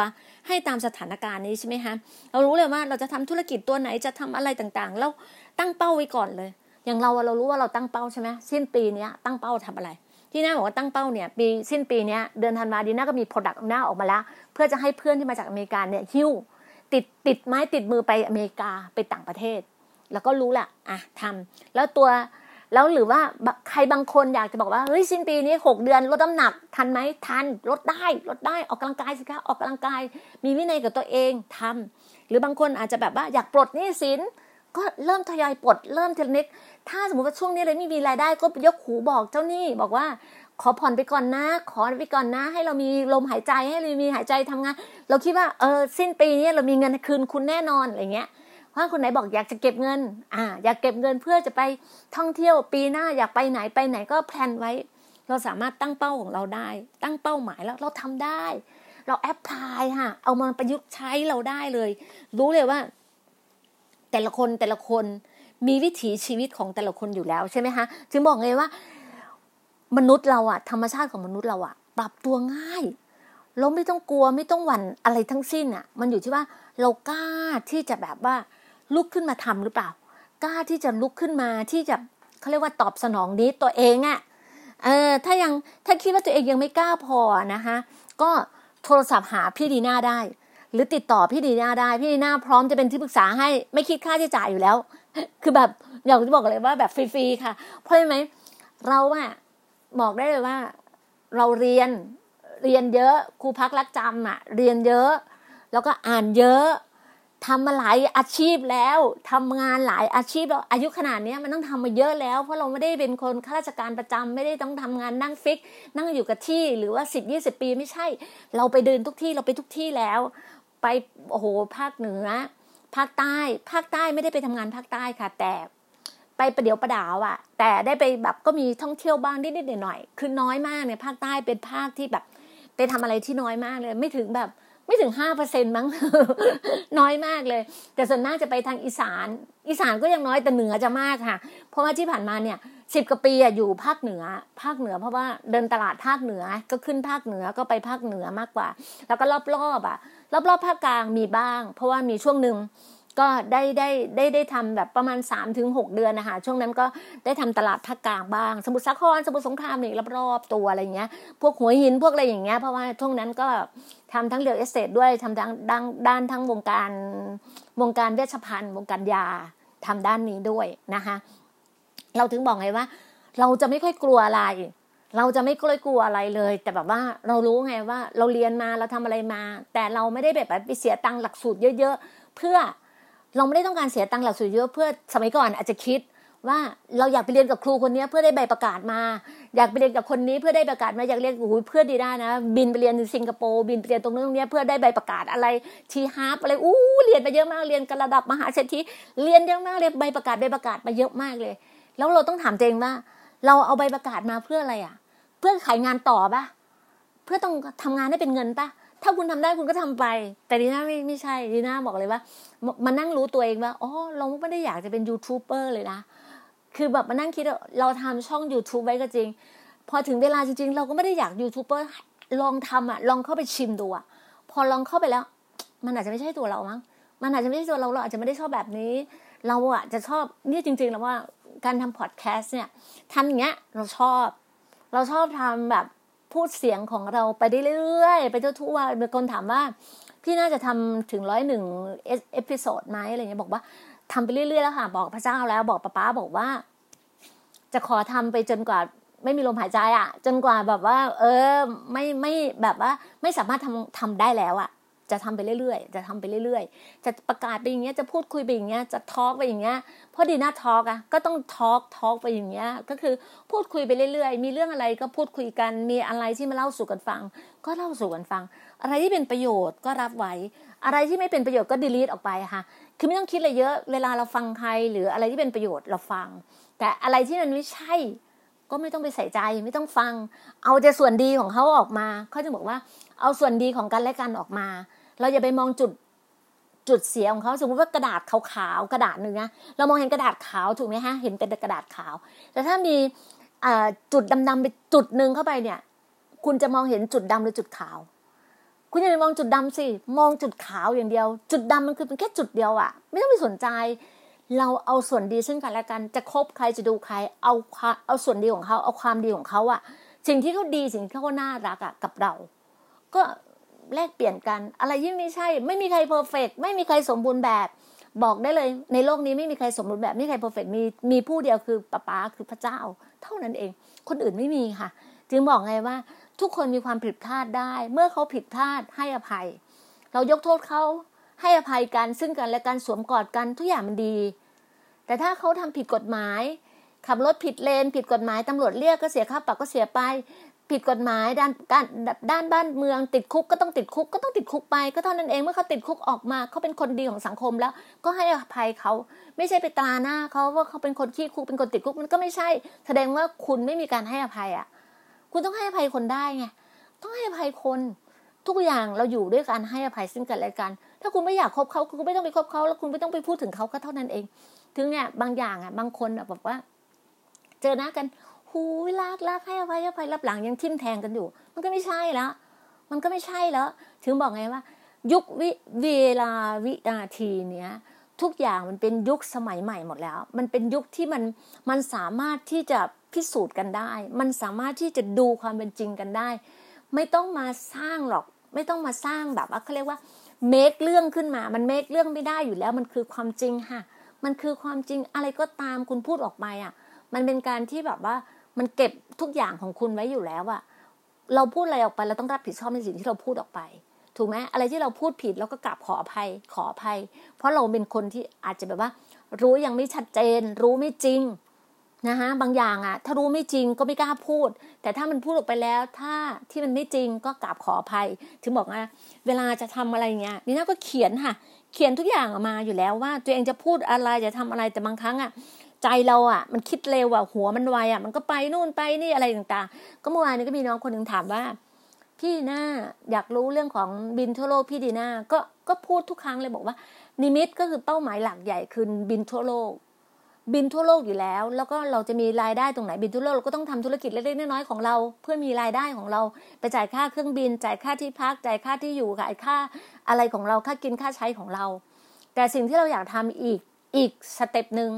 S2: ให้ตามสถานการณ์นี้ใช่ไหมคะเรารู้เลยว่าเราจะทำธุรกิจตัวไหนจะทำอะไรต่างๆ แล้วตั้งเป้าไว้ก่อนเลย อย่างเราเรารู้ว่าเราตั้งเป้าใช่ไหมสิ้นปีนี้ตั้งเป้าทำอะไรที่น่าบอกว่าตั้งเป้าเนี่ยปีสิ้นปีนี้เดือนธันวาดีน่าก็มีโปรดักต์หน้าออกมาแล้ว เพื่อจะให้เพื่อนที่มาจากอเมริกาเนี่ยหิ้วติดติดไม้ติดมือไปอเมริกาไปต่างประเทศ แล้วก็รู้แหละอะทำแล้วตัวแล้วหรือว่าใครบางคนอยากจะบอกว่าเฮ้ยสิ้นปีนี้หกเดือนลดน้ำหนัก ทันไหมทันลดได้ลดได้ออกกำลังกายสิคะออกกำลังกาย มีวินัยกับตัวเองทำหรือบางคนอาจจะแบบว่าอยากปลดหนี้สินก็เริ่มทยอยปลดเริ่มทีละนิดถ้าสมมติว่าช่วงนี้เลยไม่มีรายได้ก็ยกหูบอกเจ้าหนี้บอกว่าขอผ่อนไปก่อนนะ ขอไปก่อนนะ ให้เรามีลมหายใจให้เรามีหายใจทำงาน เราคิดว่าเออสิ้นปีนี้เรามีเงินคืนคุณแน่นอนอะไรเงี้ย ถ้าคนไหนบอกอยากจะเก็บเงิน อ่า อยากเก็บเงินเพื่อจะไปท่องเที่ยวปีหน้าอยากไปไหนไปไหนก็แพลนไว้ เราสามารถตั้งเป้าของเราได้ ตั้งเป้าหมายแล้วเราทำได้ เราแอพพลายค่ะ เอามาประยุกต์ใช้เราได้เลย รู้เลยว่า แต่ละคนแต่ละคนมีวิถีชีวิตของแต่ละคนอยู่แล้วใช่ไหมคะจึงบอกเลยว่า มนุษย์เราอะธรรมชาติของมนุษย์เราอะปรับตัวง่ายเราไม่ต้องกลัวไม่ต้องหวั่นอะไรทั้งสิ้นอะมันอยู่ที่ว่าเรากล้าที่จะแบบว่า ลุกขึ้นมาทำหรือเปล่า กล้าที่จะลุกขึ้นมาที่จะเขาเรียกว่าตอบสนองนี้ตัวเองอะ่ะเออถ้ายังถ้าคิดว่าตัวเองยังไม่กล้าพอนะคะ ก็โทรศัพท์หาพี่ดีน่าได้ หรือติดต่อพี่ดีน่าได้ พี่ดีน่าพร้อมจะเป็นที่ปรึกษาให้ไม่คิดค่าใช้จ่ายอยู่แล้ว คือแบบอยากจะบอกเลยว่าแบบฟรีๆค่ะ เพราะไหมเราอะบอกได้เลยว่า เราเรียนเรียนเยอะครูพักรักจำอะเรียนเยอะ แล้วก็อ่านเยอะ ทำมาหลายอาชีพแล้วทำงานหลายอาชีพแล้วอายุขนาดนี้มันต้องทำมาเยอะแล้ว เพราะเราไม่ได้เป็นคนข้าราชการประจำไม่ได้ต้องทำงานนั่งฟิก นั่งอยู่กับที่หรือว่าสิบยี่สิบปีไม่ใช่ เราไปเดินทุกที่เราไปทุกที่แล้ว ไปโอ้โหภาคเหนือ ภาคใต้ ภาคใต้ไม่ได้ไปทำงานภาคใต้ค่ะ แต่ไปประเดี๋ยวประดาวอะแต่ได้ไปแบบก็มีท่องเที่ยวบ้างนิดๆหน่อยๆคือน้อยมากเนี่ยภาคใต้เป็นภาคที่แบบไปทำอะไรที่น้อยมากเลย ไม่ถึงแบบ ไม่ถึงห้าเปอร์เซ็นมั้ง น้อยมากเลย แต่ส่วนมากจะไปทางอีสาน อีสานก็ยังน้อยแต่เหนือจะมากค่ะ เพราะว่าที่ผ่านมาเนี่ยสิบกว่าปีอยู่ภาคเหนือ ภาคเหนือเพราะว่าเดินตลาดภาคเหนือก็ขึ้นภาคเหนือก็ไปภาคเหนือมากกว่า แล้วก็รอบๆอะ รอบๆภาคกลางมีบ้าง เพราะว่ามีช่วงหนึ่ง ก็ได้ได้ได้ได้ทำแบบประมาณ3าถึงหเดือนนะคะช่วงนั้นก็ได้ทำตลาดภาคกลางบ้าง สมุทรสาครสมุทรสงครามนี่รอบๆตัวอะไรเงี้ย พวกหัวหินพวกอะไรอย่างเงี้ยเพราะว่าช่วงนั้นก็ทำทั้ง real estate ด้วยทำทั้งด้านด้านทั้งวงการวงการเวชภัณฑ์วงการยาทำด้านนี้ด้วยนะคะเราถึงบอกไงว่า เราจะไม่ค่อยกลัวอะไร เราจะไม่กลัวกลัวอะไรเลย แต่แบบว่าเรารู้ไงว่า เราเรียนมาเราทำอะไรมา แต่เราไม่ได้แบบไปเสียตังค์หลักสูตรเยอะ ๆ เพื่อ เราไม่ได้ต้องการเสียตังค์หลักสูตรเยอะเพื่อสมัยก่อนอาจจะคิดว่าเราอยากไปเรียนกับครูคนนี้เพื่อได้ใบประกาศมา อยากไปเรียนกับคนนี้เพื่อได้ประกาศมาอยากเรียนโอ้โหเพื่อดีได้นะ บินไปเรียนสิงคโปร์บินไปเรียนตรงนู้นตรงนี้เพื่อได้ใบประกาศอะไร T Harv อะไรอู้เรียนไปเยอะมากเรียนกันระดับมหาเศรษฐีเรียนเยอะมากเลยใบประกาศใบประกาศมาเยอะมากเลย แล้วเราต้องถามตัวเองว่า เราเอาใบประกาศมาเพื่ออะไรอะ เพื่อขายงานต่อปะเพื่อต้องทำงานได้เป็นเงินปะ ถ้าคุณทำได้คุณก็ทำไป แต่ดีน่าไม่ไม่ใช่ดีน่าบอกเลยว่ามานั่งรู้ตัวเองว่าอ๋อเราไม่ได้อยากจะเป็นยูทูบเบอร์เลยนะคือแบบมานั่งคิดเราทำช่อง YouTube ไว้ก็จริง พอถึงเวลาจริง ๆ เราก็ไม่ได้อยากยูทูบเบอร์ลองทำอะ ลองเข้าไปชิมดูอะ พอลองเข้าไปแล้ว มันอาจจะไม่ใช่ตัวเรามั้งมันอาจจะไม่ใช่ตัวเราเราอาจจะไม่ได้ชอบแบบนี้ เราอะจะชอบนี่จริงๆแล้วว่าการทำพอดแคสต์เนี่ยทำอย่างเงี้ย เราชอบ เราชอบทำแบบ พูดเสียงของเราไปเรื่อยๆ ไปทั่วๆมีคนถามว่า พี่ดีน่าจะทำถึงร้อยหนึ่ง episode ไหมอะไรเงี้ยบอกว่าทำไปเรื่อยๆแล้วค่ะ บอกพระเจ้าแล้วบอกป้าป้าบอกว่า จะขอทำไปจนกว่าไม่มีลมหายใจอะ จนกว่าแบบว่า เออ ไม่ไม่แบบว่า ไม่สามารถทำทำได้แล้วอะ จะทำไปเรื่อยๆ จะทำไปเรื่อยๆ จะประกาศไปอย่างเงี้ย จะพูดคุยไปอย่างเงี้ย จะ talk ไปอย่างเงี้ย เพราะดีน่า talk อะก็ต้อง talk talk ไปอย่างเงี้ย ก็คือพูดคุยไปเรื่อยๆ มีเรื่องอะไรก็พูดคุยกัน มีอะไรที่มาเล่าสู่กันฟัง ก็เล่าสู่กันฟัง อะไรที่เป็นประโยชน์ก็รับไว้ อะไรที่ไม่เป็นประโยชน์ก็ดีลีทออกไปค่ะ คือไม่ต้องคิดอะไรเยอะ เวลาเราฟังใครหรืออะไรที่เป็นประโยชน์เราฟัง แต่อะไรที่มันไม่ใช่ก็ไม่ต้องไปใส่ใจไม่ต้องฟัง เอาแต่ส่วนดีของเขาออกมาเขาจะบอกว่า เอาส่วนดีของกันและกันออกมา เราอย่าไปมองจุดจุดเสียของเขาสมมติว่ากระดาษขาวๆกระดาษหนึ่งนะเรามองเห็นกระดาษขาวถูกไหมฮะเห็นเป็นกระดาษขาว แต่ถ้ามีจุดดำๆไปจุดหนึ่งเข้าไปเนี่ย คุณจะมองเห็นจุดดำหรือจุดขาว คุณอย่าไปมองจุดดำสิมองจุดขาวอย่างเดียว จุดดำมันคือเป็นแค่จุดเดียวอะไม่ต้องไปสนใจ เราเอาส่วนดีซึ่งกันและกันจะคบใครจะดูใคร เอาเอาส่วนดีของเขาเอาความดีของเขาอะสิ่งที่เขาดีสิ่งที่เขาน่ารักอะกับเรา ก็ แลกเปลี่ยนกัน อะไรยิ่งไม่ใช่ ไม่มีใคร perfect ไม่มีใครสมบูรณ์แบบ บอกได้เลย ในโลกนี้ไม่มีใครสมบูรณ์แบบไม่มีใคร perfect มีมีผู้เดียวคือป้าป้าคือพระเจ้า เท่านั้นเอง คนอื่นไม่มีค่ะ จึงบอกไงว่า ทุกคนมีความผิดพลาดได้ เมื่อเขาผิดพลาดให้อภัย เรายกโทษเขาให้อภัยกันซึ่งกันและการสวมกอดกันทุกอย่างมันดี แต่ถ้าเขาทำผิดกฎหมายขับรถผิดเลนผิดกฎหมายตำรวจเรียกก็เสียค่าปรับก็เสียไป ผิดกฎหมายด้านการด้านบ้านเมืองติดคุกก็ต้องติดคุกก็ต้องติดคุกไป ก็เท่านั้นเองเมื่อเขาติดคุกออกมาเขาเป็นคนดีของสังคมแล้ว ก็ให้อภัยเขาไม่ใช่ไปตาหน้าเขาว่าเขาเป็นคนขี้คุกเป็นคนติดคุกมันก็ไม่ใช่ แสดงว่าคุณไม่มีการให้อภัยอะ คุณต้องให้อภัยคนได้ไงต้องให้อภัยคนทุกอย่างเราอยู่ด้วยการให้อภัยซึ่งกันและกัน ถ้าคุณไม่อยากคบเขาคุณไม่ต้องไปคบเขาแล้วคุณไม่ต้องไปพูดถึงเขาก็เท่านั้นเอง ถึงเนี่ยบางอย่างอะบางคนแบบว่า เจอหน้ากัน หูลากลากให้อภัยอภัยรับหลังยังทิ่มแทงกันอยู่ มันก็ไม่ใช่แล้วมันก็ไม่ใช่แล้ว ถึงบอกไงว่า ยุควิเวลาวินาทีเนี้ยทุกอย่างมันเป็นยุคสมัยใหม่หมดแล้ว มันเป็นยุคที่มันมันสามารถที่จะพิสูจน์กันได้ มันสามารถที่จะดูความเป็นจริงกันได้ ไม่ต้องมาสร้างหรอก ไม่ต้องมาสร้างแบบว่าเขาเรียกว่าเมคเรื่องขึ้นมา มันเมคเรื่องไม่ได้อยู่แล้ว มันคือความจริงค่ะ มันคือความจริงอะไรก็ตามคุณพูดออกไปอะ มันเป็นการที่แบบว่า มันเก็บทุกอย่างของคุณไว้อยู่แล้วอะเราพูดอะไรออกไปเราต้องรับผิดชอบในสิ่งที่เราพูดออกไป ถูกไหมอะไรที่เราพูดผิดเราก็กลับขออภัย ขออภัย เพราะเราเป็นคนที่อาจจะแบบว่า รู้ยังไม่ชัดเจน รู้ไม่จริงนะคะบางอย่างอะถ้ารู้ไม่จริงก็ไม่กล้าพูด แต่ถ้ามันพูดออกไปแล้ว ถ้าที่มันไม่จริงก็กราบขออภัย ถึงบอกว่า เวลาจะทำอะไรเงี้ยนี่น่าก็เขียนค่ะ เขียนทุกอย่างออกมาอยู่แล้วว่า ตัวเองจะพูดอะไรจะทำอะไรแต่บางครั้งอะ ใจเราอะ มันคิดเร็วอะหัวมันไวอะ มันก็ไปนู่นไปนี่อะไรต่างๆ ก็เมื่อวานนี้ก็มีน้องคนหนึ่งถามว่า พี่ดีน่าอยากรู้เรื่องของบินทั่วโลกพี่ดีน่าก็ก็พูดทุกครั้งเลยบอกว่า นิมิตก็คือเป้าหมายหลักใหญ่คือบินทั่วโลก บินทั่วโลกอยู่แล้ว แล้วก็เราจะมีรายได้ตรงไหนบินทั่วโลกเราก็ต้องทำธุรกิจเล็กๆน้อยๆของเรา เพื่อมีรายได้ของเราไปจ่ายค่าเครื่องบิน จ่ายค่าที่พักจ่ายค่าที่อยู่จ่ายค่าอะไรของเราค่ากินค่าใช้ของเรา แต่สิ่งที่เราอยากทำอีกอีก step หนึ่ง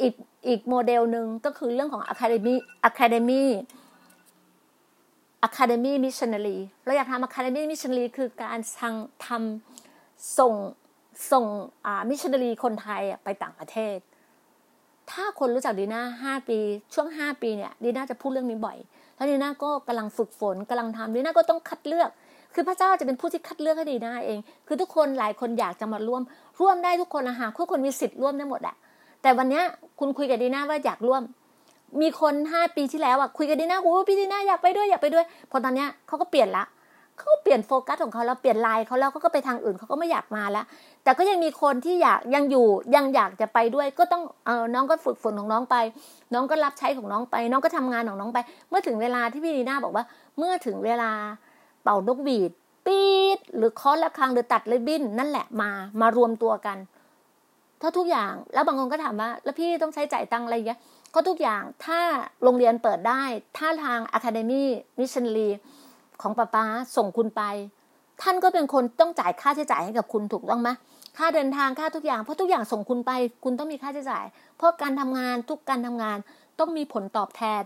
S2: อีกอีกโมเดลหนึ่งก็คือเรื่องของ Academy Academy Academy Missionary เราอยากทำ Academy Missionary คือการทางทำส่งส่งอ่า Missionary คนไทยไปต่างประเทศ ถ้าคนรู้จักดีน่าห้าปี ช่วงห้าปีเนี่ยดีน่าจะพูดเรื่องนี้บ่อย แล้วดีน่าก็กำลังฝึกฝนกำลังทำดีน่าก็ต้องคัดเลือก คือพระเจ้าจะเป็นผู้ที่คัดเลือกให้ดีน่าเอง คือทุกคนหลายคนอยากจะมาร่วม ร่วมได้ทุกคนนะฮะทุกคนมีสิทธิ์ร่วมได้หมดแหละ แต่วันนี้คุณคุยกับดีน่าว่าอยากร่วม มีคนห้าปีที่แล้วอะคุยกับดีน่าโอ้พี่ดีน่าอยากไปด้วยอยากไปด้วย พอตอนเนี้ยเขาก็เปลี่ยนละเขาเปลี่ยนโฟกัสของเขาแล้วเปลี่ยนไลน์เขาแล้วเขาก็ไปทางอื่นเขาก็ไม่อยากมาแล้ว แต่ก็ยังมีคนที่อยากยังอยู่ยังอยากจะไปด้วย ก็ต้องเออน้องก็ฝึกฝนของน้องไป น้องก็รับใช้ของน้องไป น้องก็ทำงานของน้องไป เมื่อถึงเวลาที่พี่ดีน่าบอกว่า เมื่อถึงเวลาเป่านกหวีดปี๊ดหรือคอระฆังหรือตัดเลยบินนั่นแหละมา มารวมตัวกัน ถ้าทุกอย่างแล้วบางคนก็ถามว่า แล้วพี่ต้องใช้จ่ายตังอะไรเงี้ยก็ทุกอย่างถ้าโรงเรียนเปิดได้ ถ้าทาง Academy Missionary ของป้าป้าส่งคุณไป ท่านก็เป็นคนต้องจ่ายค่าใช้จ่ายให้กับคุณถูกต้องไหมค่าเดินทางค่าทุกอย่างเพราะทุกอย่างส่งคุณไป คุณต้องมีค่าใช้จ่าย เพราะการทำงานทุกการทำงานต้องมีผลตอบแทน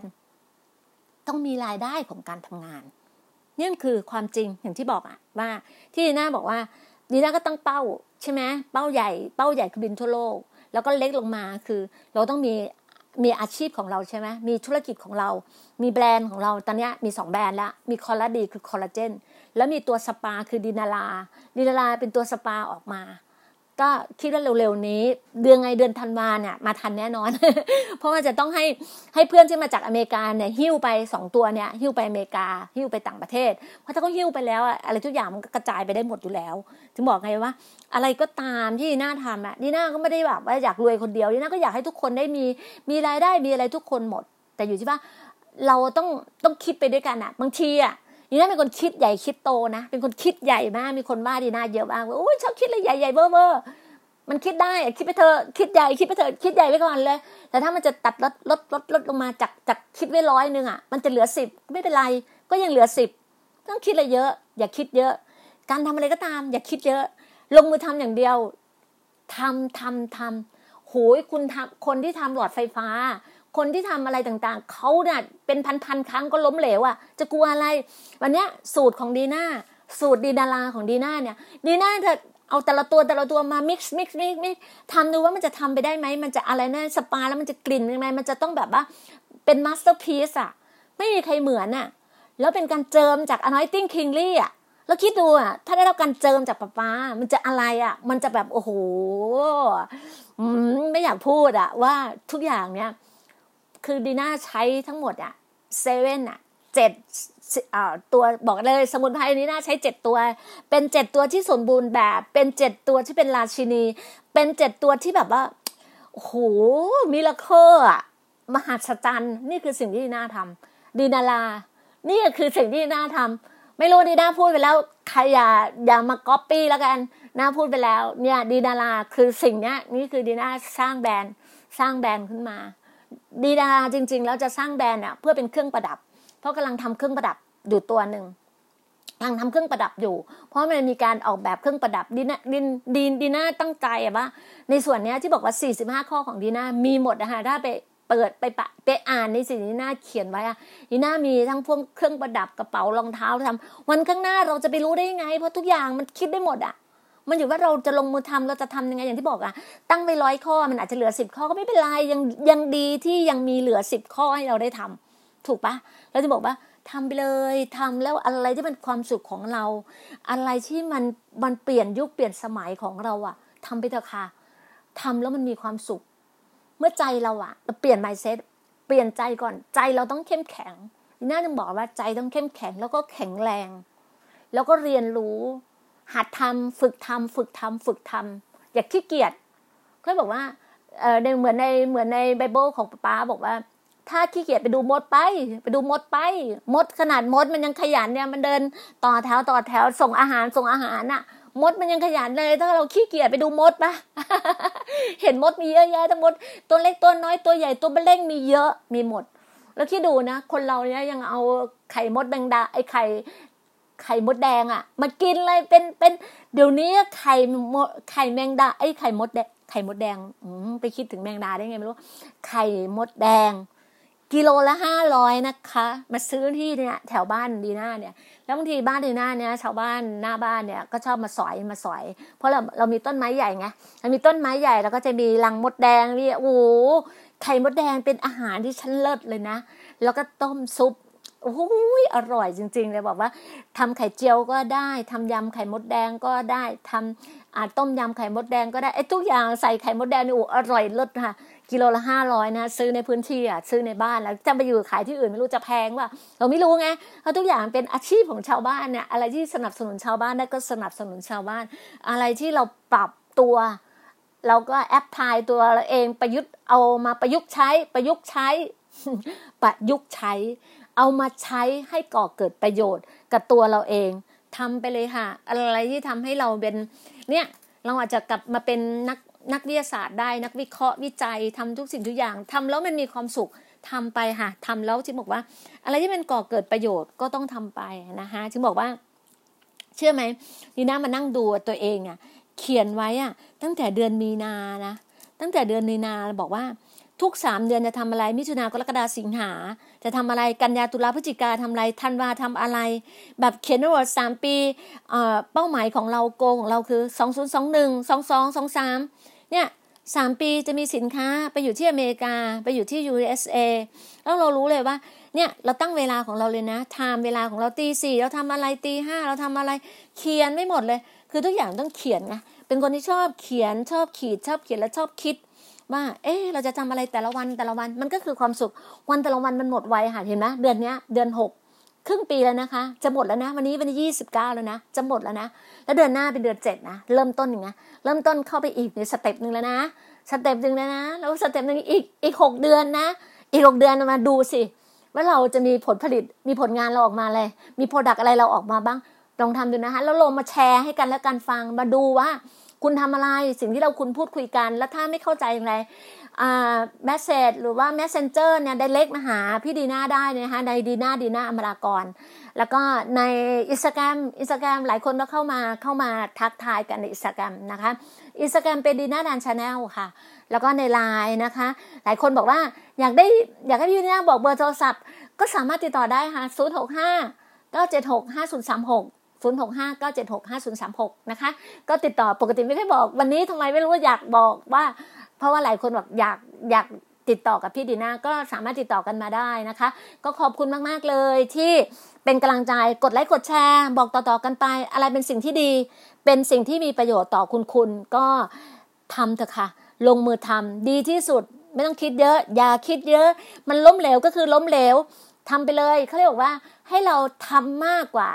S2: ต้องมีรายได้ของการทำงานนี่คือความจริงอย่างที่บอกอะว่าที่หน้าบอกว่าดีน่าก็ตั้งเป้า ใช่ไหมเป้าใหญ่เป้าใหญ่คือบินทั่วโลก แล้วก็เล็กลงมาคือ เราต้องมีมีอาชีพของเราใช่ไหมมีธุรกิจของเรา มีแบรนด์ของเราตอนนี้มีสองแบรนด์ละมีคอลลาดีคือคอลลาเจนแล้วมีตัวสปาคือดินาลาดินาลาเป็นตัวสปาออกมา ก็คิดว่าเร็วๆนี้ เดือนไงเดือนธันวาเนี่ยมาทันแน่นอน เพราะว่าจะต้องให้ให้เพื่อนที่มาจากอเมริกาเนี่ยหิ้วไปสองตัวเนี่ยหิ้วไปอเมริกาหิ้วไปต่างประเทศ เพราะถ้าเขาหิ้วไปแล้วอะไรทุกอย่างมันก็กระจายไปได้หมดอยู่แล้ว ถึงบอกไงว่า อะไรก็ตามที่ดีน่าทำอะดีน่าก็ไม่ได้แบบว่าอยากรวยคนเดียวดีน่าก็อยากให้ทุกคนได้มีมีรายได้มีอะไรทุกคนหมด แต่อยู่ที่ว่าเราต้องต้องคิดไปด้วยกันอะบางทีอะ ดีน่าเป็นคนคิดใหญ่คิดโตนะ เป็นคนคิดใหญ่มาก มีคนว่าดีน่าเยอะมากว่าโอ้ยชอบคิดอะไรใหญ่ใหญ่เบ้อเบ้อมันคิดได้คิดไปเธอคิดใหญ่คิดไปเธอคิดใหญ่ไว้ก่อนเลย แต่ถ้ามันจะตัดลดลดลดลดลงมาจากจากคิดไว้ร้อยหนึ่งอะมันจะเหลือสิบไม่เป็นไรก็ยังเหลือสิบต้องคิดอะไรเยอะ อย่าคิดเยอะ การทำอะไรก็ตาม อย่าคิดเยอะ ลงมือทำอย่างเดียวทำทำทำโหยคุณทำคนที่ทำหลอดไฟฟ้า คนที่ทำอะไรต่างๆ เขาเนี่ยเป็นพันๆครั้งก็ล้มเหลวอะ จะกลัวอะไร วันเนี้ยสูตรของดีน่าสูตรดีนาลาของดีน่าเนี่ย ดีน่าเธอเอาแต่ละตัวแต่ละตัวมา mix mix mix mix ทำดูว่ามันจะทำไปได้ไหม มันจะอะไรนะสปาแล้วมันจะกลิ่นยังไง มันจะต้องแบบว่าเป็น masterpiece อะไม่มีใครเหมือนอะแล้วเป็นการเจิมจาก anointing kingly อะแล้วคิดดูอะถ้าได้รับการเจิมจากป้าป้า มันจะอะไรอะมันจะแบบ โอ้โหไม่อยากพูดอะว่าทุกอย่างเนี้ย คือดีน่าใช้ทั้งหมดอะเซเว่นอะเจ็ดตัวบอกเลยสมุนไพรนี้ดีน่าใช้เจ็ดตัว เป็นเจ็ดตัวที่สมบูรณ์แบบ เป็นเจ็ดตัวที่เป็นราชินี เป็นเจ็ดตัวที่แบบว่าโอ้โห miracle อะมหัศจรรย์นี่คือสิ่งที่ดีน่าทำดีนาลา นี่คือสิ่งที่ดีน่าทำไม่รู้ดีน่าพูดไปแล้วใครอย่าอย่ามาก๊อปปี้แล้วกันน่าพูดไปแล้ว เนี่ยดีนาลาคือสิ่งเนี้ยนี่คือดีน่าสร้างแบรนด์สร้างแบรนด์ขึ้นมา ดีนาจริง ๆ แล้วจะสร้างแบรนด์เนี่ยเพื่อเป็นเครื่องประดับ เพราะกำลังทำเครื่องประดับอยู่ตัวหนึ่งกำลังทำเครื่องประดับอยู่ เพราะมันมีการออกแบบเครื่องประดับดีน่าดีดีดีน่าตั้งใจว่าในส่วนนี้ที่บอกว่า 45 ข้อของดีน่ามีหมดนะคะถ้าไปเปิดไปปะไปอ่านในสิ่งที่น่าเขียนไว้อะนีน่ามีทั้งพวกเครื่องประดับกระเป๋ารองเท้าทำวันข้างหน้าเราจะไปรู้ได้ยังไง เพราะทุกอย่างมันคิดได้หมดอะ มันอยู่ว่าเราจะลงมือทำเราจะทำยังไงอย่างที่บอกอะตั้งไปร้อยข้อมันอาจจะเหลือสิบข้อก็ไม่เป็นไรยังยังดีที่ยังมีเหลือสิบข้อให้เราได้ทำถูกปะเราจะบอกว่าทำไปเลยทำแล้วอะไรที่เป็นความสุขของเรา อะไรที่มันมันเปลี่ยนยุคเปลี่ยนสมัยของเราอะทำไปเถอะค่ะทำแล้วมันมีความสุข เมื่อใจเราอะเราเปลี่ยน mindset เปลี่ยนใจก่อนใจเราต้องเข้มแข็งน่าจะบอกว่าใจต้องเข้มแข็งแล้วก็แข็งแรง แล้วก็เรียนรู้ หัดทำฝึกทำฝึกทำฝึกทำอย่าขี้เกียจเขาบอกว่าเออในเหมือนในเหมือนในไบเบิลของป้าบอกว่า ถ้าขี้เกียจไปดูมดไป ไปดูมดไป มดขนาดมดมันยังขยันเนี่ยมันเดินต่อแถวต่อแถวส่งอาหารส่งอาหารน่ะมดมันยังขยันเลย ถ้าเราขี้เกียจไปดูมดปะเห็นมดมีเยอะแยะทั้งมด ตัวเล็กตัวน้อยตัวใหญ่ตัวเบลเล่งมีเยอะมีหมด แล้วที่ดูนะ คนเราเนี่ยยังเอาไข่มดแบงดาไอไข่ ไข่มดแดงอะ่ะ มากินเลยเป็นเป็นเดี๋ยวนี้ไข่มดไข่แมงดาไอไข่มดแดงไข่มดแดงอืไปคิดถึงแมงดาได้ไงไม่รู้ ไข่มดแดง กิโลละห้าร้อยนะคะ มาซื้อที่เนี่ยแถวบ้านดีน่าเนี่ย แล้วบางทีบ้านดีน่าเนี่ยชาวบ้านหน้าบ้านเนี่ยก็ชอบมาสอยมาสอย เพราะเราเรามีต้นไม้ใหญ่ไงเรามีต้นไม้ใหญ่แล้วก็จะมีรังมดแดงนี่โอ้ไข่มดแดงเป็นอาหารที่ชั้นเลิศเลยนะ แล้วก็ต้มซุป โอ้ยอร่อยจริง ๆ เลยบอกว่าทำไข่เจียวก็ได้ทำยำไข่มดแดงก็ได้ทำอาต้มยำไข่มดแดงก็ได้ไอ้ทุกอย่างใส่ไข่มดแดงนี่โอ้อร่อยเลิศค่ะกิโลละห้าร้อยนะซื้อในพื้นที่อะซื้อในบ้านแล้วจะไปอยู่ขายที่อื่นไม่รู้จะแพงว่าเราไม่รู้ไงเพราะทุกอย่างเป็นอาชีพของชาวบ้านเนี่ยอะไรที่สนับสนุนชาวบ้านได้ก็สนับสนุนชาวบ้าน อะไรที่เราปรับตัวเราก็แอปพลายตัวเราเองประยุทธ์เอามาประยุกต์ใช้ประยุกต์ใช้ประยุกต์ใช้ เอามาใช้ให้ก่อเกิดประโยชน์กับตัวเราเองทำไปเลยค่ะ อะไรที่ทำให้เราเป็นเนี่ยเราอาจจะกลับมาเป็นนักนักวิทยาศาสตร์ได้นักวิเคราะห์วิจัยทำทุกสิ่งทุกอย่างทำแล้วมันมีความสุขทำไปค่ะทำแล้วจึงบอกว่า อะไรที่เป็นก่อเกิดประโยชน์ก็ต้องทำไปนะคะจึงบอกว่า เชื่อไหมดีน่ามานั่งดูตัวเองอะ่ะ เขียนไว้อะ่ะ ตั้งแต่เดือนมีนานะตั้งแต่เดือนมีนาบอกว่า ทุกสามเดือนจะทำอะไร มิถุนากรกฎาสิงหา จะทำอะไรกันยาตุลาพฤศจิกาทำอะไรธันวาทำอะไร แบบเขียนไว้สามปีเป้าหมายของเราโกของเราคือสองศูนย์สองหนึ่งสองสองสองสามเนี่ยสามปีจะมีสินค้าไปอยู่ที่อเมริกา ไปอยู่ที่ USA แล้วเรารู้เลยว่าเนี่ยเราตั้งเวลาของเราเลยนะ time เวลาของเราตีสี่เราทำอะไรตีห้าเราทำอะไรเขียนไม่หมดเลย คือทุกอย่างต้องเขียนไงเป็นคนที่ชอบเขียนชอบขีดชอบเขียนและชอบคิด ว่า เอ๊เราจะทำอะไรแต่ละวันแต่ละวันมันก็คือความสุขวันแต่ละวันมันหมดไวค่ะเห็นไหมเดือนนี้เดือนหกครึ่งปีแล้วนะคะ จะหมดแล้วนะ วันนี้วันยี่สิบเก้าแล้วนะ จะหมดแล้วนะ แล้วเดือนหน้าเป็นเดือนเจ็ดนะ เริ่มต้นอย่างเงี้ยเริ่มต้นเข้าไปอีกใน step หนึ่งแล้วนะ step หนึ่งแล้วนะ แล้ว step หนึ่งอีก อีกหกเดือนนะ อีกหกเดือนมาดูสิ ว่าเราจะมีผลผลิต มีผลงานเราออกมาเลยมี product อะไรเราออกมาบ้าง ลองทำดูนะคะ แล้วลงมาแชร์ให้กันและกันฟัง มาดูว่า คุณทำอะไรสิ่งที่เราคุณพูดคุยกัน แล้วถ้าไม่เข้าใจอย่างไรอ่า message หรือว่า Messenger เนี่ย direct มาหาพี่ดีน่าได้นะคะในดีน่าดีน่าอมรากร แล้วก็ในอินสตาแกรมอินสตาแกรมหลายคนก็เข้ามาเข้ามาทักทายกันในอินสตาแกรมนะคะอินสตาแกรมเป็นดีน่าดัน channel ค่ะ แล้วก็ในไลน์นะคะ หลายคนบอกว่าอยากได้อยากให้พี่ดีน่าบอกเบอร์โทรศัพท์ ก็สามารถติดต่อได้ค่ะ0 6 5 9 7 6 5 0 3 6 0 3 6 นะคะ ก็ติดต่อปกติไม่ค่อยบอก วันนี้ทำไมไม่รู้อยากบอกว่า เพราะว่าหลายคนบอกอยากอยากติดต่อกับพี่ดีน่าก็สามารถติดต่อกันมาได้นะคะ ก็ขอบคุณมากๆเลยที่เป็นกำลังใจกดไลค์กดแชร์บอกต่อๆกันไป อะไรเป็นสิ่งที่ดี เป็นสิ่งที่มีประโยชน์ต่อคุณคุณก็ทำเถอะค่ะ ลงมือทำดีที่สุดไม่ต้องคิดเยอะ อย่าคิดเยอะ มันล้มเหลวก็คือล้มเหลวทำไปเลยเขาเรียกว่าให้เราทำมากกว่า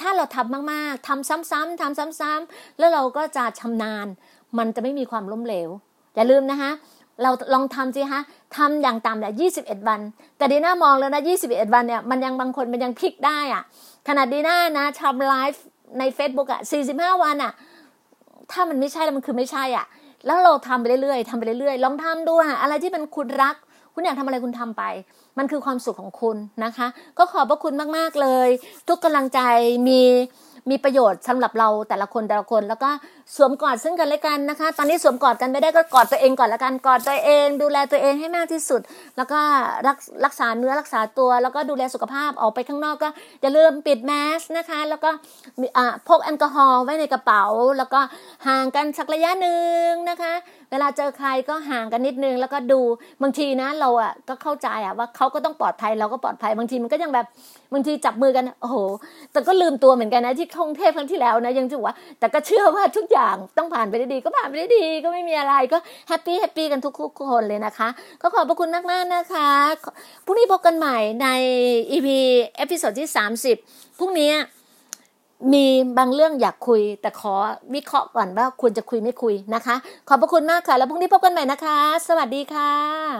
S2: ถ้าเราทำมากๆทำซ้ำๆทำซ้ำๆแล้วเราก็จะชำนาญ มันจะไม่มีความล้มเหลวอย่าลืมนะคะเราลองทำสิฮะทำอย่างต่ำเนี่ยยี่สิบเอ็ดวัน แต่ดีน่ามองแล้วนะยี่สิบเอ็ดวันเนี่ยมันยังบางคนมันยังพลิกได้อะขนาดดีน่านะทำไลฟ์ใน Facebook อะสี่สิบห้าวันอะถ้ามันไม่ใช่แล้วมันคือไม่ใช่อะแล้วเราทำไปเรื่อยๆทำไปเรื่อยๆ ลองทำดูอะอะไรที่มันคุณรัก คุณอยากทำอะไรคุณทำไป มันคือความสุขของคุณนะคะ ก็ขอบพระคุณมาก ๆ เลย ทุกกำลังใจมีมีประโยชน์สำหรับเราแต่ละคนแต่ละคน แล้วก็สวมกอดซึ่งกันและกันนะคะ ตอนนี้สวมกอดกันไม่ได้ก็กอดตัวเองก่อนละกันกอดตัวเอง ดูแลตัวเองให้มากที่สุด แล้วก็รักรักษาเนื้อรักษาตัว แล้วก็ดูแลสุขภาพออกไปข้างนอกก็อย่าลืมปิดแมสนะคะ แล้วก็พกแอลกอฮอล์ไว้ในกระเป๋า แล้วก็ห่างกันสักระยะหนึ่งนะคะ เวลาเจอใครก็ห่างกันนิดนึง แล้วก็ดูบางทีนะเราอะก็เข้าใจอะว่าเขาก็ต้องปลอดภัยเราก็ปลอดภัยบางทีมันก็ยังแบบ บางทีจับมือกันโอ้โห แต่ก็ลืมตัวเหมือนกันนะที่ท่องเทพครั้งที่แล้วนะยังถือว่า แต่ก็เชื่อว่าทุกอย่างต้องผ่านไปได้ดี ก็ผ่านไปได้ดีก็ไม่มีอะไรก็happy happy กันทุกคนเลยนะคะก็ขอบพระคุณมากมากนะคะพรุ่งนี้พบกันใหม่ใน EP episode ที่ 30พรุ่งนี้มีบางเรื่องอยากคุย แต่ขอวิเคราะห์ก่อนว่าควรจะคุยไม่คุยนะคะ ขอบพระคุณมากค่ะ แล้วพรุ่งนี้พบกันใหม่นะคะ สวัสดีค่ะ